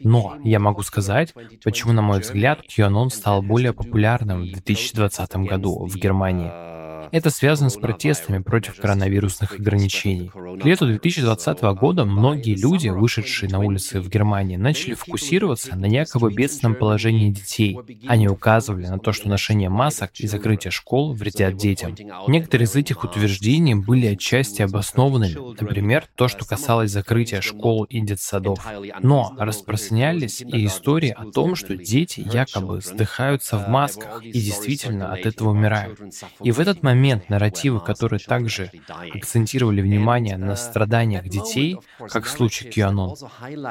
Но я могу сказать, почему, на мой взгляд, QAnon стал более популярным в 2020 году в Германии. Это связано с протестами против коронавирусных ограничений. К лету 2020 года многие люди, вышедшие на улицы в Германии, начали фокусироваться на якобы бедственном положении детей. Они указывали на то, что ношение масок и закрытие школ вредят детям. Некоторые из этих утверждений были отчасти обоснованными, например, то, что касалось закрытия школ и детсадов. Но распространялись и истории о том, что дети якобы задыхаются в масках и действительно от этого умирают. И в этот момент момент нарративы, которые также акцентировали внимание на страданиях детей, как в случае QAnon,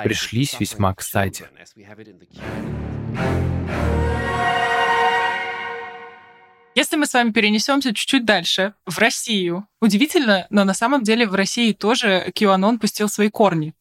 пришлись весьма кстати. Если мы с вами перенесемся чуть-чуть дальше, в Россию, удивительно, но на самом деле в России тоже QAnon пустил свои корни.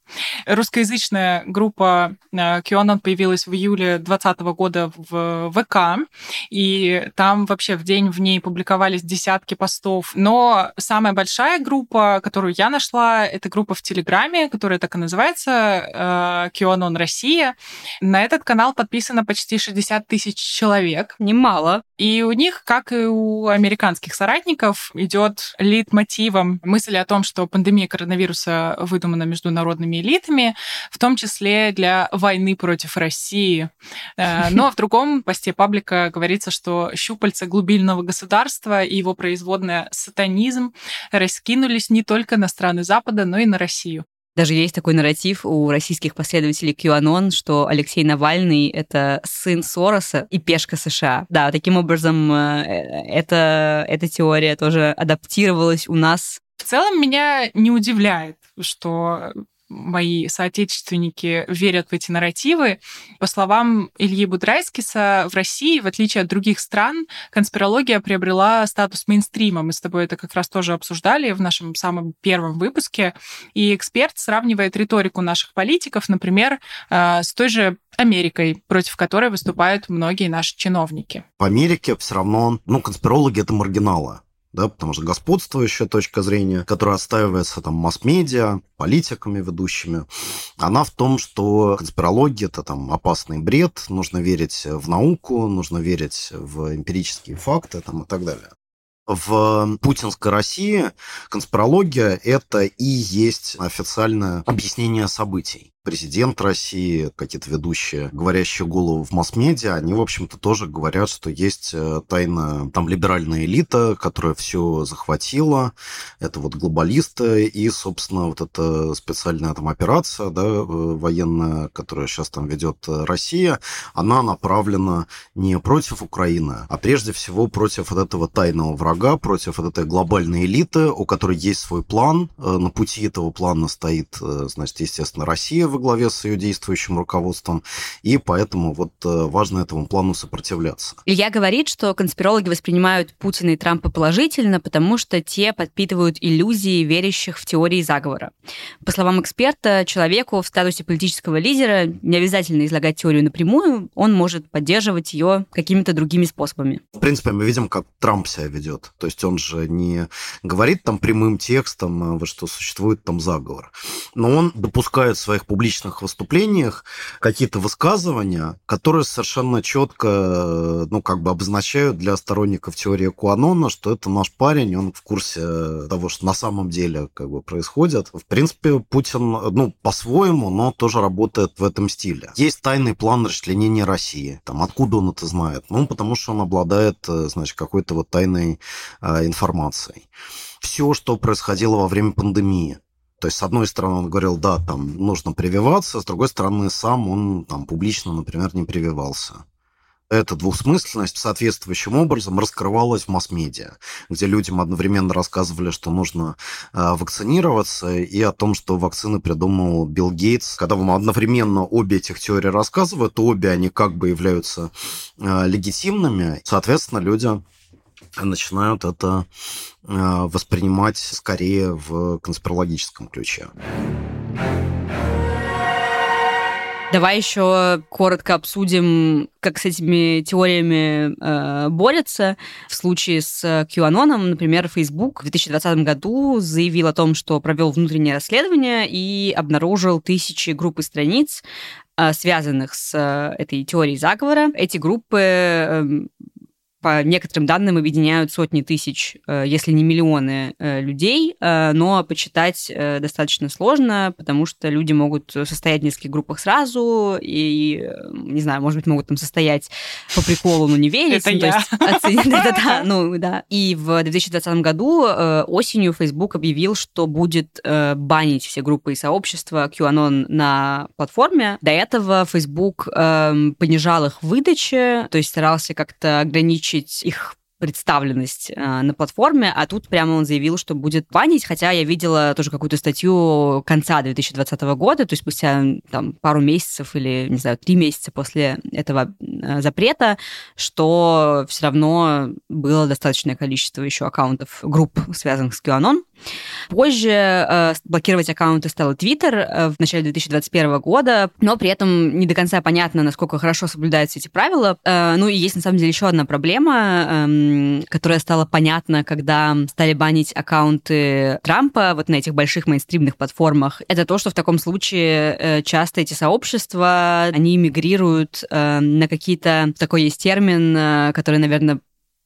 Русскоязычная группа э, QAnon появилась в июле 2020 года в ВК, и там вообще в день в ней публиковались десятки постов. Но самая большая группа, которую я нашла, это группа в Телеграме, которая так и называется, э, QAnon Россия. На этот канал подписано почти 60 тысяч человек. Немало. И у них, как и у американских соратников, идет лид-мотивом мысли о том, что пандемия коронавируса выдумана международными элитами, в том числе для войны против России. Э, но в другом посте паблика говорится, что щупальца глубинного государства и его производная сатанизм раскинулись не только на страны Запада, но и на Россию. Даже есть такой нарратив у российских последователей QAnon, что Алексей Навальный — это сын Сороса и пешка США. Да, таким образом, э, это, эта теория тоже адаптировалась у нас в целом меня не удивляет, что мои соотечественники верят в эти нарративы. По словам Ильи Будрайскиса, в России, в отличие от других стран, конспирология приобрела статус мейнстрима. Мы с тобой это как раз тоже обсуждали в нашем самом первом выпуске. И эксперт сравнивает риторику наших политиков, например, э, с той же Америкой, против которой выступают многие наши чиновники. В Америке все равно, ну, конспирологи это маргиналы да, потому что господствующая точка зрения, которая отстаивается там масс-медиа, политиками ведущими, она в том, что конспирология – это там опасный бред, нужно верить в науку, нужно верить в эмпирические факты там, и так далее. В путинской России конспирология – это и есть официальное объяснение событий президент России, какие-то ведущие, говорящие голову в масс-медиа, они, в общем-то, тоже говорят, что есть э, тайна, там, либеральная элита, которая все захватила, это вот глобалисты, и, собственно, вот эта специальная там операция, да, э, военная, которая сейчас там ведет э, Россия, она направлена не против Украины, а прежде всего против вот этого тайного врага, против вот этой глобальной элиты, у которой есть свой план, на пути этого плана стоит, значит, естественно, Россия во главе с ее действующим руководством, и поэтому вот э, важно этому плану сопротивляться. Илья говорит, что конспирологи воспринимают Путина и Трампа положительно, потому что те подпитывают иллюзии верящих в теории заговора. По словам эксперта, человеку в статусе политического лидера не обязательно излагать теорию напрямую, он может поддерживать ее какими-то другими способами. В принципе, мы видим, как Трамп себя ведет. То есть он же не говорит там прямым текстом, э, что существует там заговор. Но он допускает в своих публичных публичных выступлениях какие-то высказывания, которые совершенно четко, ну, как бы обозначают для сторонников теории Куанона, что это наш парень, он в курсе того, что на самом деле как бы происходит. В принципе, Путин, ну, по-своему, но тоже работает в этом стиле. Есть тайный план расчленения России. Там, откуда он это знает? Ну, потому что он обладает, значит, какой-то вот тайной э, информацией все, что происходило во время пандемии. То есть, с одной стороны, он говорил, да, там нужно прививаться, с другой стороны, сам он там публично, например, не прививался. Эта двусмысленность соответствующим образом раскрывалась в масс-медиа, где людям одновременно рассказывали, что нужно э, вакцинироваться, и о том, что вакцины придумал Билл Гейтс. Когда вам одновременно обе этих теории рассказывают, то обе они как бы являются э, легитимными, соответственно, люди начинают это э, воспринимать скорее в конспирологическом ключе. Давай еще коротко обсудим, как с этими теориями э, борются. В случае с QAnon, например, Facebook в 2020 году заявил о том, что провел внутреннее расследование и обнаружил тысячи групп и страниц, э, связанных с э, этой теорией заговора. Эти группы эм, по некоторым данным объединяют сотни тысяч, э, если не миллионы э, людей, э, но почитать достаточно сложно, потому что люди могут состоять в нескольких группах сразу, и, не знаю, может быть, могут там состоять по приколу, но не верить. Это ну, я. Ну да. И в 2020 году осенью Facebook объявил, что будет банить все группы и сообщества QAnon на платформе. До этого Facebook эм, понижал их выдачи, то есть старался как-то ограничить увеличить их представленность э, на платформе, а тут прямо он заявил, что будет банить, хотя я видела тоже какую-то статью конца 2020 года, то есть спустя там пару месяцев или, не знаю, три месяца после этого э, запрета, что все равно было достаточное количество еще аккаунтов групп, связанных с QAnon. Позже э, блокировать аккаунты стал Twitter э, в начале 2021 года, но при этом не до конца понятно, насколько хорошо соблюдаются эти правила. Э, ну и есть на самом деле еще одна проблема, э, которая стала понятна, когда стали банить аккаунты Трампа вот на этих больших мейнстримных платформах. Это то, что в таком случае э, часто эти сообщества, они мигрируют э, на какие-то, такой есть термин, э, который, наверное,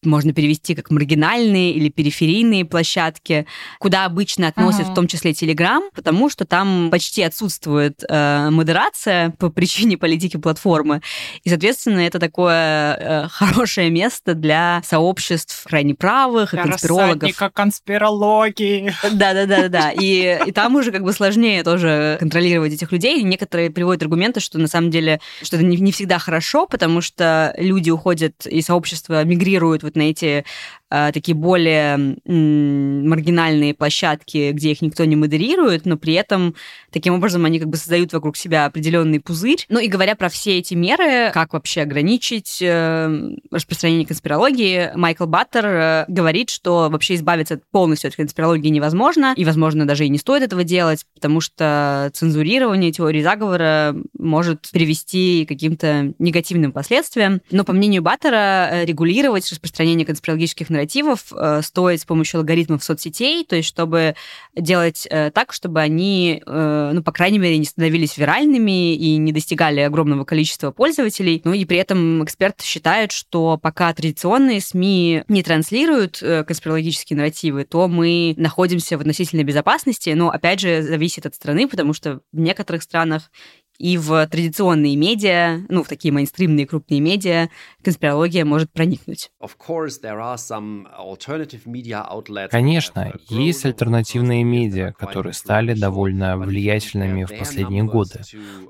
можно перевести как маргинальные или периферийные площадки, куда обычно относят ага. в том числе Telegram, потому что там почти отсутствует э, модерация по причине политики платформы. И, соответственно, это такое э, хорошее место для сообществ крайне правых и конспирологов. конспирологии. Да-да-да. да И, и там уже как бы сложнее тоже контролировать этих людей. некоторые приводят аргументы, что на самом деле что это не, не всегда хорошо, потому что люди уходят и сообщества мигрируют вот на эти э, такие более маргинальные площадки, где их никто не модерирует, но при этом таким образом они как бы создают вокруг себя определенный пузырь. Ну и говоря про все эти меры, как вообще ограничить э, распространение конспирологии, Майкл Баттер э, говорит, что вообще избавиться полностью от конспирологии невозможно, и, возможно, даже и не стоит этого делать, потому что цензурирование теории заговора может привести к каким-то негативным последствиям. Но, по мнению Баттера, э, регулировать распространение конспирологических нарративов э, стоит с помощью алгоритмов соцсетей, то есть чтобы делать э, так, чтобы они, э, ну, по крайней мере, не становились виральными и не достигали огромного количества пользователей. Ну и при этом эксперт считает, что пока традиционные СМИ не транслируют э, конспирологические нарративы, то мы находимся в относительной безопасности, но, опять же, зависит от страны, потому что в некоторых странах и в традиционные медиа, ну, в такие мейнстримные крупные медиа, конспирология может проникнуть. Конечно, есть альтернативные медиа, которые стали довольно влиятельными в последние годы.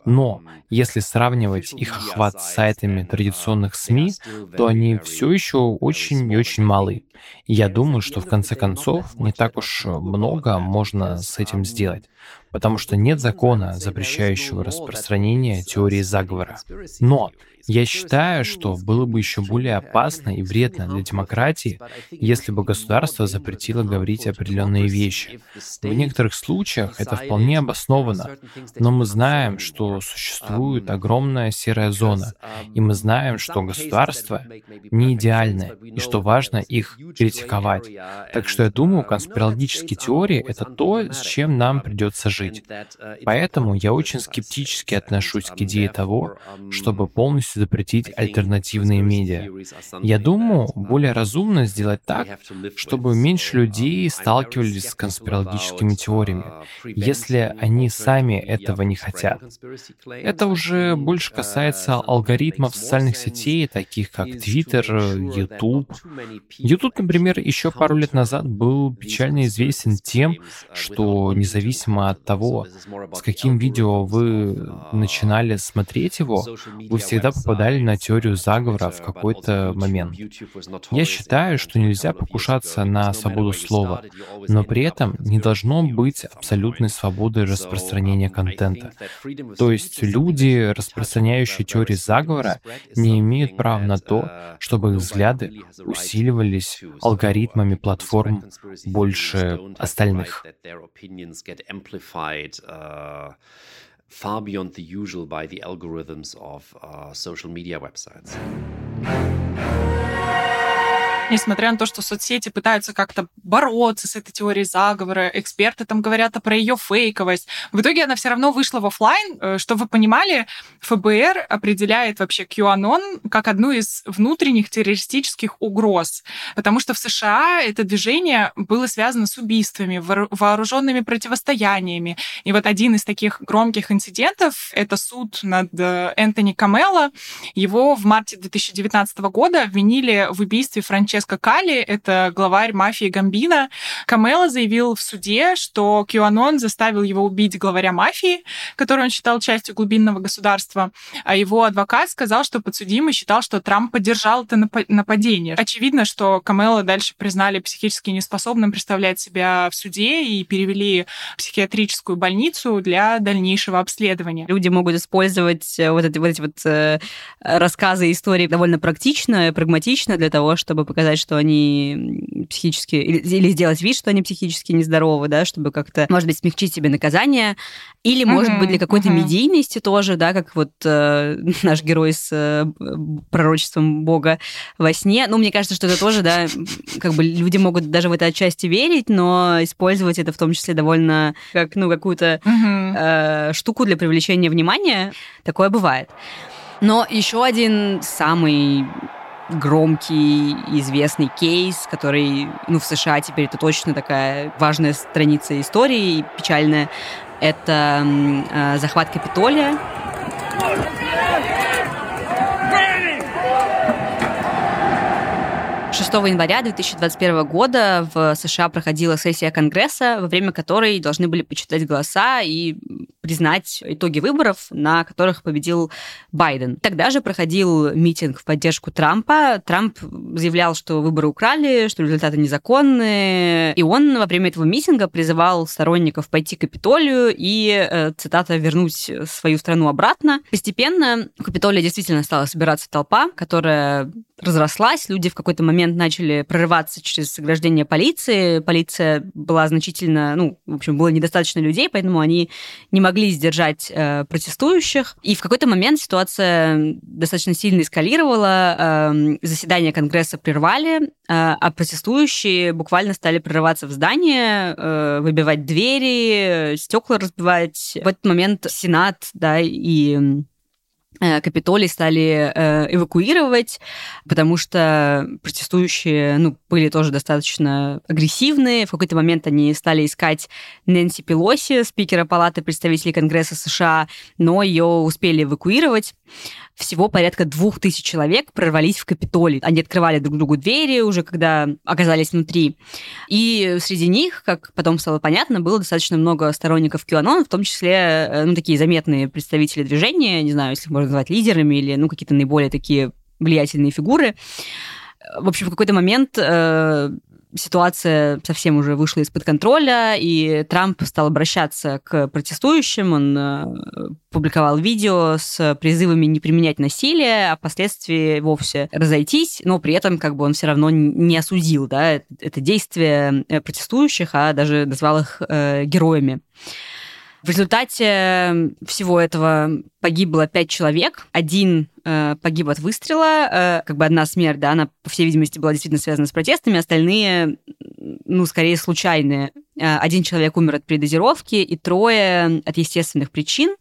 Но если сравнивать их охват с сайтами традиционных СМИ, то они все еще очень и очень малы. И я думаю, что в конце концов не так уж много можно с этим сделать потому что нет закона, запрещающего распространение теории заговора. Но я считаю, что было бы еще более опасно и вредно для демократии, если бы государство запретило говорить определенные вещи. В некоторых случаях это вполне обосновано, но мы знаем, что существует огромная серая зона, и мы знаем, что государство не идеальное, и что важно их критиковать. Так что я думаю, конспирологические теории — это то, с чем нам придется жить. Поэтому я очень скептически отношусь к идее того, чтобы полностью запретить альтернативные медиа. Я думаю, более разумно сделать так, чтобы меньше людей сталкивались с конспирологическими теориями, если они сами этого не хотят. Это уже больше касается алгоритмов социальных сетей, таких как Twitter, YouTube. YouTube, например, еще пару лет назад был печально известен тем, что независимо от того, с каким видео вы начинали смотреть его, вы всегда попадали на теорию заговора в какой-то момент. Я считаю, что нельзя покушаться на свободу слова, но при этом не должно быть абсолютной свободы распространения контента. То есть люди, распространяющие теории заговора, не имеют права на то, чтобы их взгляды усиливались алгоритмами платформ больше остальных far beyond the usual by the algorithms of uh, social media websites. Несмотря на то, что соцсети пытаются как-то бороться с этой теорией заговора, эксперты там говорят про ее фейковость. В итоге она все равно вышла в офлайн. Э, что вы понимали, ФБР определяет вообще QAnon как одну из внутренних террористических угроз. Потому что в США это движение было связано с убийствами, вооруженными противостояниями. И вот один из таких громких инцидентов — это суд над э, Энтони Камелло. Его в марте 2019 года обвинили в убийстве Франческо Франческо Кали, это главарь мафии Гамбина. Камело заявил в суде, что QAnon заставил его убить главаря мафии, который он считал частью глубинного государства, а его адвокат сказал, что подсудимый считал, что Трамп поддержал это нападение. Очевидно, что Камело дальше признали психически неспособным представлять себя в суде и перевели в психиатрическую больницу для дальнейшего обследования. Люди могут использовать э, вот эти вот, эти вот э, рассказы и истории довольно практично, прагматично для того, чтобы показать, что они психически... Или, или сделать вид, что они психически нездоровы, да, чтобы как-то, может быть, смягчить себе наказание. Или, mm-hmm, может быть, для какой-то mm-hmm. медийности тоже, да, как вот э, наш герой с э, пророчеством Бога во сне. Ну, мне кажется, что это тоже, да, как бы люди могут даже в это отчасти верить, но использовать это в том числе довольно как, ну, какую-то mm-hmm. э, штуку для привлечения внимания. Такое бывает. Но еще один самый громкий, известный кейс, который, ну, в США теперь это точно такая важная страница истории, печальная, это э, захват Капитолия. 6 января 2021 года в США проходила сессия Конгресса, во время которой должны были почитать голоса и признать итоги выборов, на которых победил Байден. Тогда же проходил митинг в поддержку Трампа. Трамп заявлял, что выборы украли, что результаты незаконные. И он во время этого митинга призывал сторонников пойти к Капитолию и, э, цитата, вернуть свою страну обратно. Постепенно в Капитолии действительно стала собираться толпа, которая разрослась, люди в какой-то момент начали прорываться через ограждение полиции, полиция была значительно, ну, в общем, было недостаточно людей, поэтому они не могли сдержать э, протестующих, и в какой-то момент ситуация достаточно сильно эскалировала, э, заседание Конгресса прервали, э, а протестующие буквально стали прорываться в здание, э, выбивать двери, стекла разбивать. В этот момент Сенат, да, и Э, Капитолий стали э, эвакуировать, потому что протестующие ну, были тоже достаточно агрессивные. В какой-то момент они стали искать Нэнси Пелоси, спикера Палаты представителей Конгресса США, но ее успели эвакуировать всего порядка двух тысяч человек прорвались в Капитолий. Они открывали друг другу двери уже, когда оказались внутри. И среди них, как потом стало понятно, было достаточно много сторонников QAnon, в том числе, э, ну, такие заметные представители движения, не знаю, если можно назвать лидерами или, ну, какие-то наиболее такие влиятельные фигуры. В общем, в какой-то момент э, ситуация совсем уже вышла из-под контроля, и Трамп стал обращаться к протестующим, он э, публиковал видео с призывами не применять насилие, а впоследствии вовсе разойтись, но при этом как бы он все равно не осудил да, это действие э, протестующих, а даже назвал их э, героями. В результате всего этого погибло пять человек. Один э, погиб от выстрела, э, как бы одна смерть, да, она, по всей видимости, была действительно связана с протестами, остальные, ну, скорее, случайные. Э, один человек умер от передозировки, и трое от естественных причин.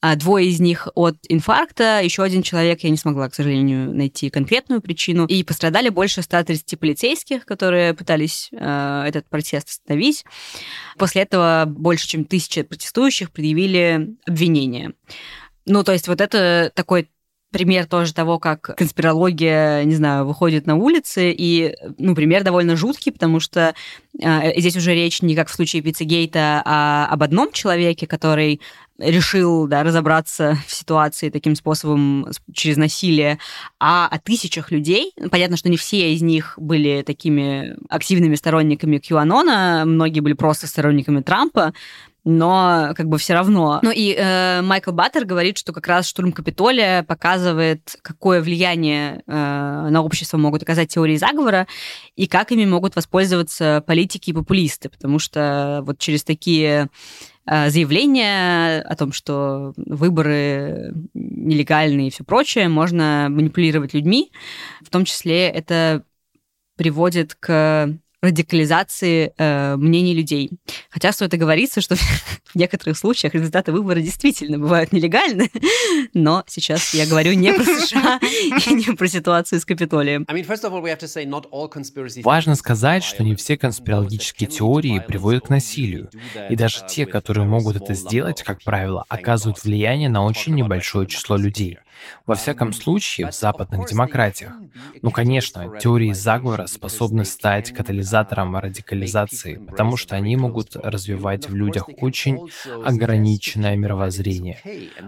А двое из них от инфаркта, еще один человек, я не смогла, к сожалению, найти конкретную причину. И пострадали больше 130 полицейских, которые пытались э, этот протест остановить. После этого больше, чем тысяча протестующих предъявили обвинения. Ну, то есть вот это такой пример тоже того, как конспирология, не знаю, выходит на улицы, и, ну, пример довольно жуткий, потому что э, здесь уже речь не как в случае Пиццегейта, а об одном человеке, который решил да, разобраться в ситуации таким способом через насилие, а о тысячах людей. Понятно, что не все из них были такими активными сторонниками QAnon, многие были просто сторонниками Трампа, но как бы все равно. Ну и э, Майкл Баттер говорит, что как раз штурм Капитолия показывает, какое влияние э, на общество могут оказать теории заговора и как ими могут воспользоваться политики и популисты, потому что вот через такие э, заявления о том, что выборы нелегальные и все прочее, можно манипулировать людьми. В том числе это приводит к радикализации э, мнений людей. Хотя стоит оговориться, что в некоторых случаях результаты выбора действительно бывают нелегальны, но сейчас я говорю не про США и не про ситуацию с Капитолием. Важно сказать, что не все конспирологические теории приводят к насилию, и даже те, которые могут это сделать, как правило, оказывают влияние на очень небольшое число людей. Во всяком случае, в западных демократиях. Ну, конечно, теории заговора способны стать катализатором радикализации, потому что они могут развивать в людях очень ограниченное мировоззрение.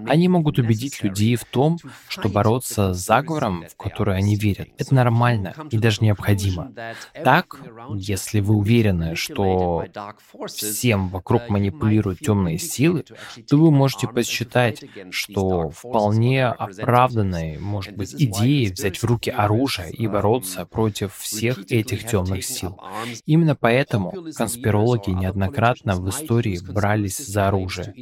Они могут убедить людей в том, что бороться с заговором, в который они верят, это нормально и даже необходимо. Так, если вы уверены, что всем вокруг манипулируют темные силы, то вы можете посчитать, что вполне оправданной может быть идеей взять в руки оружие и бороться против всех этих темных сил. Именно поэтому конспирологи неоднократно в истории брались за оружие.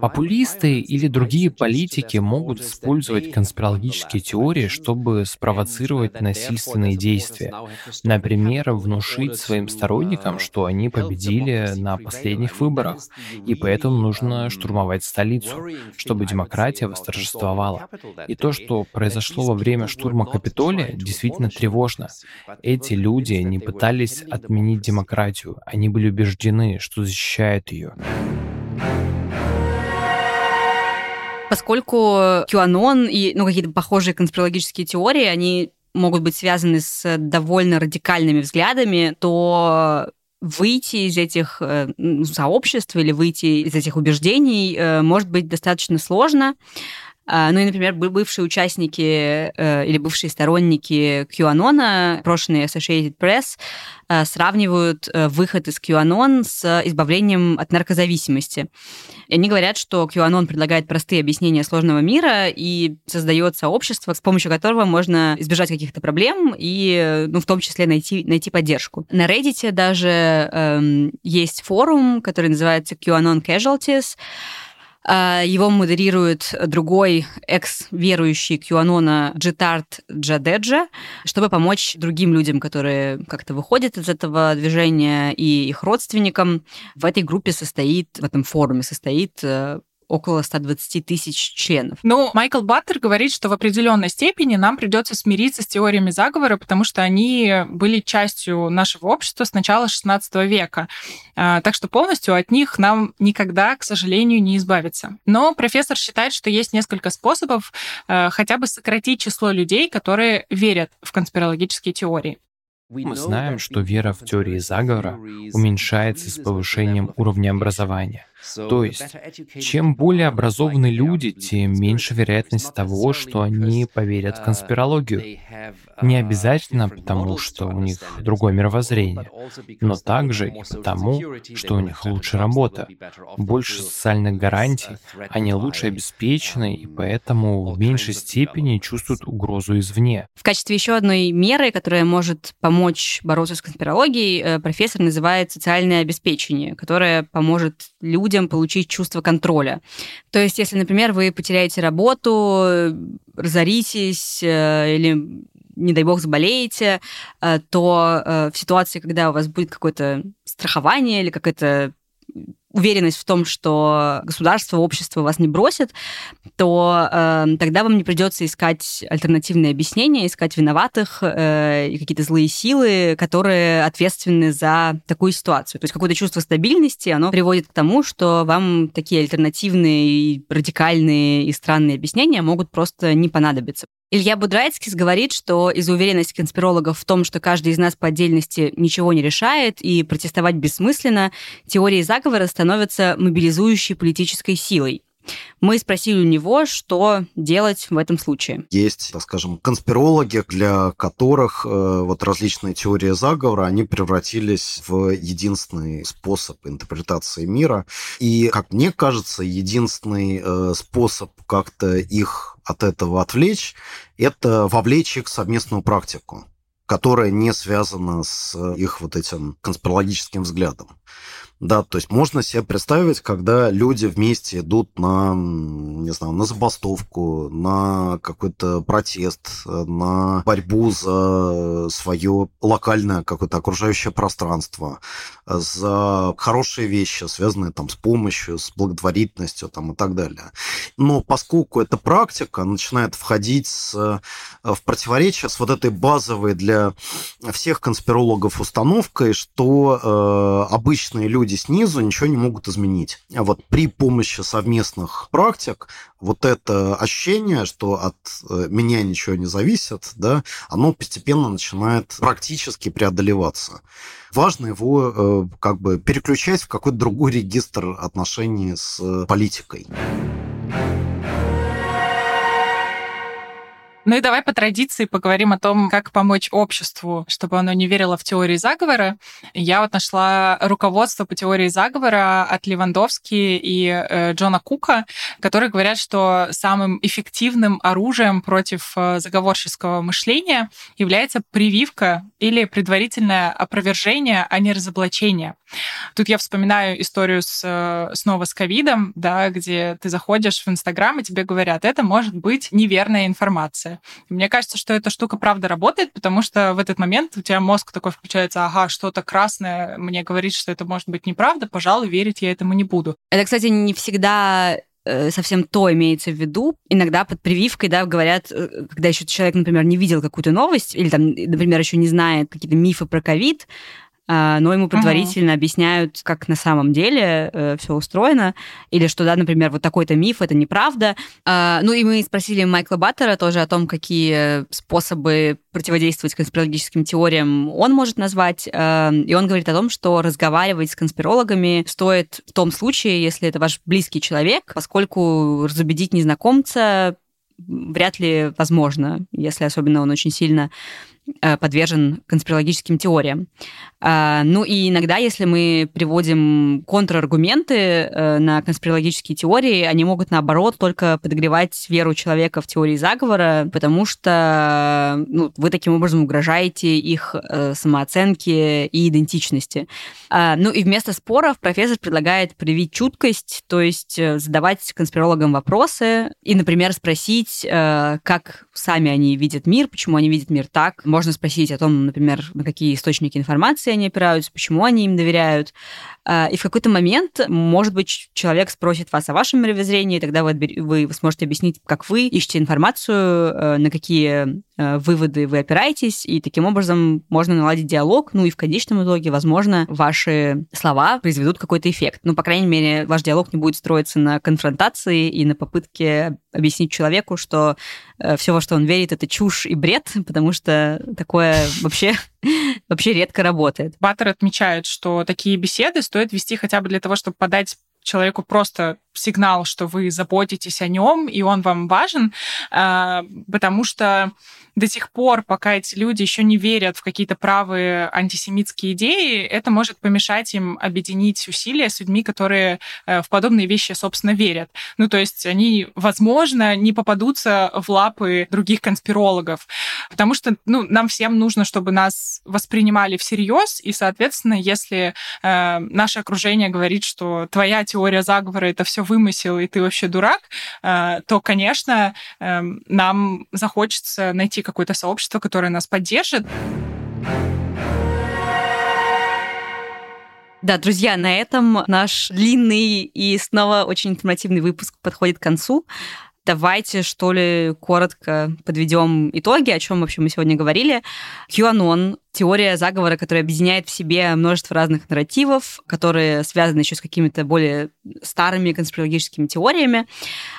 Популисты или другие политики могут использовать конспирологические теории, чтобы спровоцировать насильственные действия. Например, внушить своим сторонникам, что они победили на последних выборах, и поэтому нужно штурмовать столицу, чтобы демократия восторжествовала. И то, что произошло во время штурма Капитолия, действительно тревожно. Эти люди не пытались отменить демократию, они были убеждены, что защищают ее. Поскольку QAnon и ну, какие-то похожие конспирологические теории, они могут быть связаны с довольно радикальными взглядами, то выйти из этих э, сообществ или выйти из этих убеждений э, может быть достаточно сложно. А, ну и, например, бывшие участники э, или бывшие сторонники QAnon, прошлые Associated Press, э, сравнивают э, выход из QAnon с избавлением от наркозависимости. И они говорят, что QAnon предлагает простые объяснения сложного мира и создает сообщество, с помощью которого можно избежать каких-то проблем и, ну, в том числе найти, найти поддержку. На Reddit даже эм, есть форум, который называется QAnon Casualties, его модерирует другой экс-верующий Кьюанона Джитарт Джадеджа, чтобы помочь другим людям, которые как-то выходят из этого движения, и их родственникам. В этой группе состоит, в этом форуме состоит э, около 120 тысяч членов. Ну, Майкл Баттер говорит, что в определенной степени нам придется смириться с теориями заговора, потому что они были частью нашего общества с начала 16 века. А, так что полностью от них нам никогда, к сожалению, не избавиться. Но профессор считает, что есть несколько способов э, хотя бы сократить число людей, которые верят в конспирологические теории. Мы знаем, что вера в теории заговора уменьшается с повышением уровня образования. То есть, чем более образованные люди, тем меньше вероятность того, что они поверят в конспирологию. Не обязательно потому, что у них другое мировоззрение, но также и потому, что у них лучше работа, больше социальных гарантий, они лучше обеспечены и поэтому в меньшей степени чувствуют угрозу извне. В качестве еще одной меры, которая может помочь бороться с конспирологией, э, профессор называет социальное обеспечение, которое поможет людям людям получить чувство контроля. То есть, если, например, вы потеряете работу, разоритесь э, или не дай бог, заболеете, э, то э, в ситуации, когда у вас будет какое-то страхование или какая-то уверенность в том, что государство, общество вас не бросит, то э, тогда вам не придется искать альтернативные объяснения, искать виноватых э, и какие-то злые силы, которые ответственны за такую ситуацию. То есть какое-то чувство стабильности, оно приводит к тому, что вам такие альтернативные, радикальные и странные объяснения могут просто не понадобиться. Илья Будрайцкис говорит, что из-за уверенности конспирологов в том, что каждый из нас по отдельности ничего не решает и протестовать бессмысленно, теории заговора становятся мобилизующей политической силой. Мы спросили у него, что делать в этом случае. Есть, так скажем, конспирологи, для которых э, вот различные теории заговора, они превратились в единственный способ интерпретации мира. И, как мне кажется, единственный э, способ как-то их от этого отвлечь, это вовлечь их в совместную практику которая не связана с их вот этим конспирологическим взглядом. Да, то есть можно себе представить, когда люди вместе идут на, не знаю, на забастовку, на какой-то протест, на борьбу за свое локальное какое-то окружающее пространство, за хорошие вещи, связанные там с помощью, с благотворительностью там, и так далее. Но поскольку эта практика начинает входить с, э, в противоречие с вот этой базовой для всех конспирологов установкой, что э, обычные люди люди снизу ничего не могут изменить. А вот при помощи совместных практик вот это ощущение, что от э, меня ничего не зависит, да, оно постепенно начинает практически преодолеваться. Важно его э, как бы переключать в какой-то другой регистр отношений с э, политикой. Ну и давай по традиции поговорим о том, как помочь обществу, чтобы оно не верило в теории заговора. Я вот нашла руководство по теории заговора от Левандовски и э, Джона Кука, которые говорят, что самым эффективным оружием против э, заговорческого мышления является прививка или предварительное опровержение, а не разоблачение. Тут я вспоминаю историю с, э, снова с ковидом, да, где ты заходишь в Инстаграм, и тебе говорят, это может быть неверная информация. И мне кажется, что эта штука правда работает, потому что в этот момент у тебя мозг такой включается, ага, что-то красное мне говорит, что это может быть неправда, пожалуй, верить я этому не буду. Это, кстати, не всегда э, совсем то имеется в виду. Иногда под прививкой, да, говорят, э, когда еще человек, например, не видел какую-то новость, или там, например, еще не знает какие-то мифы про ковид, но ему предварительно uh-huh. объясняют, как на самом деле э, все устроено, или что, да, например, вот такой-то миф, это неправда. А, ну и мы спросили Майкла Баттера тоже о том, какие способы противодействовать конспирологическим теориям он может назвать, э, и он говорит о том, что разговаривать с конспирологами стоит в том случае, если это ваш близкий человек, поскольку разубедить незнакомца вряд ли возможно, если особенно он очень сильно Э, подвержен конспирологическим теориям. А, ну и иногда, если мы приводим контраргументы э, на конспирологические теории, они могут, наоборот, только подогревать веру человека в теории заговора, потому что ну, вы таким образом угрожаете их э, самооценке и идентичности. А, ну и вместо споров профессор предлагает проявить чуткость, то есть задавать конспирологам вопросы и, например, спросить, как сами они видят мир, почему они видят мир так, можно спросить о том, например, на какие источники информации они опираются, почему они им доверяют. А, и в какой-то момент, может быть, человек спросит вас о вашем мировоззрении, тогда вы, вы сможете объяснить, как вы ищете информацию, э, на какие э, выводы вы опираетесь, и таким образом можно наладить диалог, ну и в конечном итоге, возможно, ваши слова произведут какой-то эффект. Ну, по крайней мере, ваш диалог не будет строиться на конфронтации и на попытке объяснить человеку, что э, все, во что он верит, это чушь и бред, потому что такое вообще, вообще редко работает. Баттер отмечает, что такие беседы стоит вести хотя бы для того, чтобы подать человеку просто сигнал, что вы заботитесь о нем, и он вам важен, а, потому что до тех пор, пока эти люди еще не верят в какие-то правые антисемитские идеи, это может помешать им объединить усилия с людьми, которые э, в подобные вещи, собственно, верят. Ну, то есть они, возможно, не попадутся в лапы других конспирологов, потому что ну, нам всем нужно, чтобы нас воспринимали всерьез, и, соответственно, если э, наше окружение говорит, что твоя теория заговора это все вымысел, и ты вообще дурак, э, то, конечно, э, нам захочется найти какое-то сообщество, которое нас поддержит. Да, друзья, на этом наш длинный и снова очень информативный выпуск подходит к концу. Давайте, что ли, коротко подведем итоги, о чем вообще мы сегодня говорили. QAnon — теория заговора, которая объединяет в себе множество разных нарративов, которые связаны еще с какими-то более старыми конспирологическими теориями.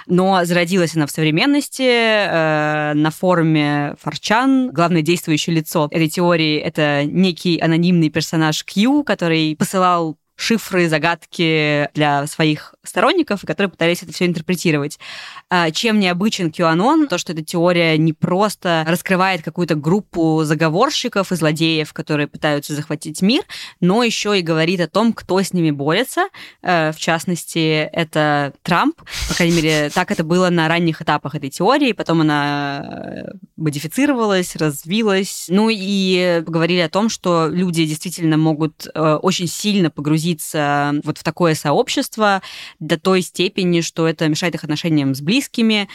Но зародилась она в современности. Э, на форуме Форчан главное действующее лицо этой теории — это некий анонимный персонаж Q, который посылал шифры, загадки для своих сторонников, которые пытались это все интерпретировать. А, чем необычен QAnon? То, что эта теория не просто раскрывает какую-то группу заговорщиков и злодеев, которые пытаются захватить мир, но еще и говорит о том, кто с ними борется. Э, в частности, это Трамп. По крайней мере, так это было на ранних этапах этой теории. Потом она э, модифицировалась, развилась. Ну и говорили о том, что люди действительно могут э, очень сильно погрузиться вот в такое сообщество, до той степени, что это мешает их отношениям с близкими,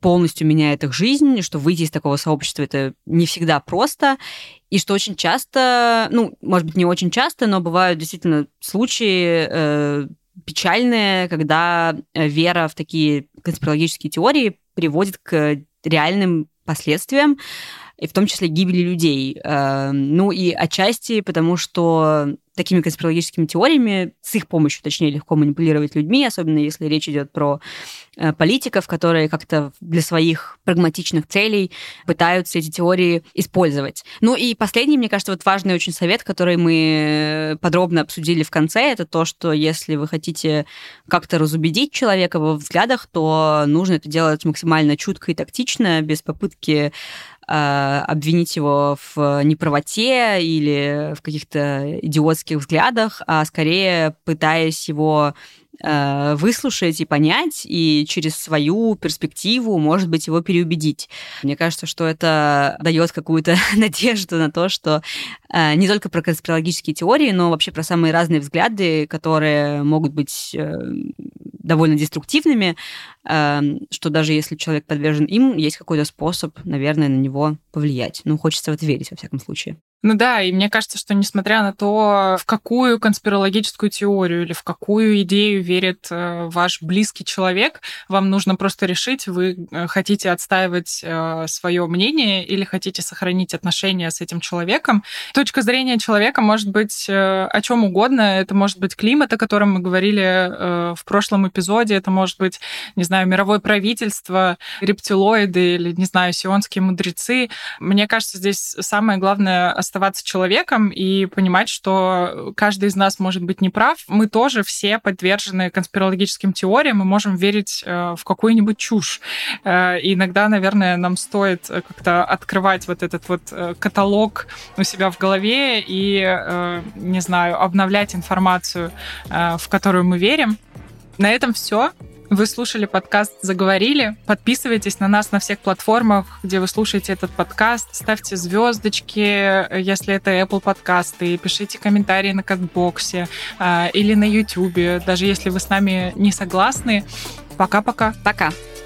полностью меняет их жизнь, что выйти из такого сообщества это не всегда просто, и что очень часто, ну, может быть, не очень часто, но бывают действительно случаи э, печальные, когда э, вера в такие конспирологические теории приводит к реальным последствиям. И в том числе гибели людей. Э, ну и отчасти потому, что такими конспирологическими теориями, с их помощью, точнее, легко манипулировать людьми, особенно если речь идет про э, политиков, которые как-то для своих прагматичных целей пытаются эти теории использовать. Ну и последний, мне кажется, вот важный очень совет, который мы подробно обсудили в конце, это то, что если вы хотите как-то разубедить человека во взглядах, то нужно это делать максимально чутко и тактично, без попытки обвинить его в неправоте или в каких-то идиотских взглядах, а скорее пытаясь его выслушать и понять, и через свою перспективу, может быть, его переубедить. Мне кажется, что это дает какую-то надежду на то, что э, не только про конспирологические теории, но вообще про самые разные взгляды, которые могут быть довольно деструктивными, что даже если человек подвержен им, есть какой-то способ, наверное, на него повлиять. Ну, хочется в это верить, во всяком случае. Ну да, и мне кажется, что несмотря на то, в какую конспирологическую теорию или в какую идею верит э, ваш близкий человек, вам нужно просто решить, вы э, хотите отстаивать э, свое мнение или хотите сохранить отношения с этим человеком. Точка зрения человека может быть о чем угодно. Это может быть климат, о котором мы говорили в прошлом эпизоде, это может быть, не знаю, мировое правительство, рептилоиды или, не знаю, сионские мудрецы. Мне кажется, здесь самое главное оставаться человеком и понимать, что каждый из нас может быть неправ. Мы тоже все подвержены конспирологическим теориям, мы можем верить э, в какую-нибудь чушь. Э, и иногда, наверное, нам стоит как-то открывать вот этот вот э, каталог у себя в голове и, не знаю, обновлять информацию, в которую мы верим. На этом все. Вы слушали подкаст «Заговорили». Подписывайтесь на нас на всех платформах, где вы слушаете этот подкаст. Ставьте звездочки, если это Apple подкасты. Пишите комментарии на Катбоксе э, или на YouTube, даже если вы с нами не согласны. Пока-пока. Пока. -пока. Пока.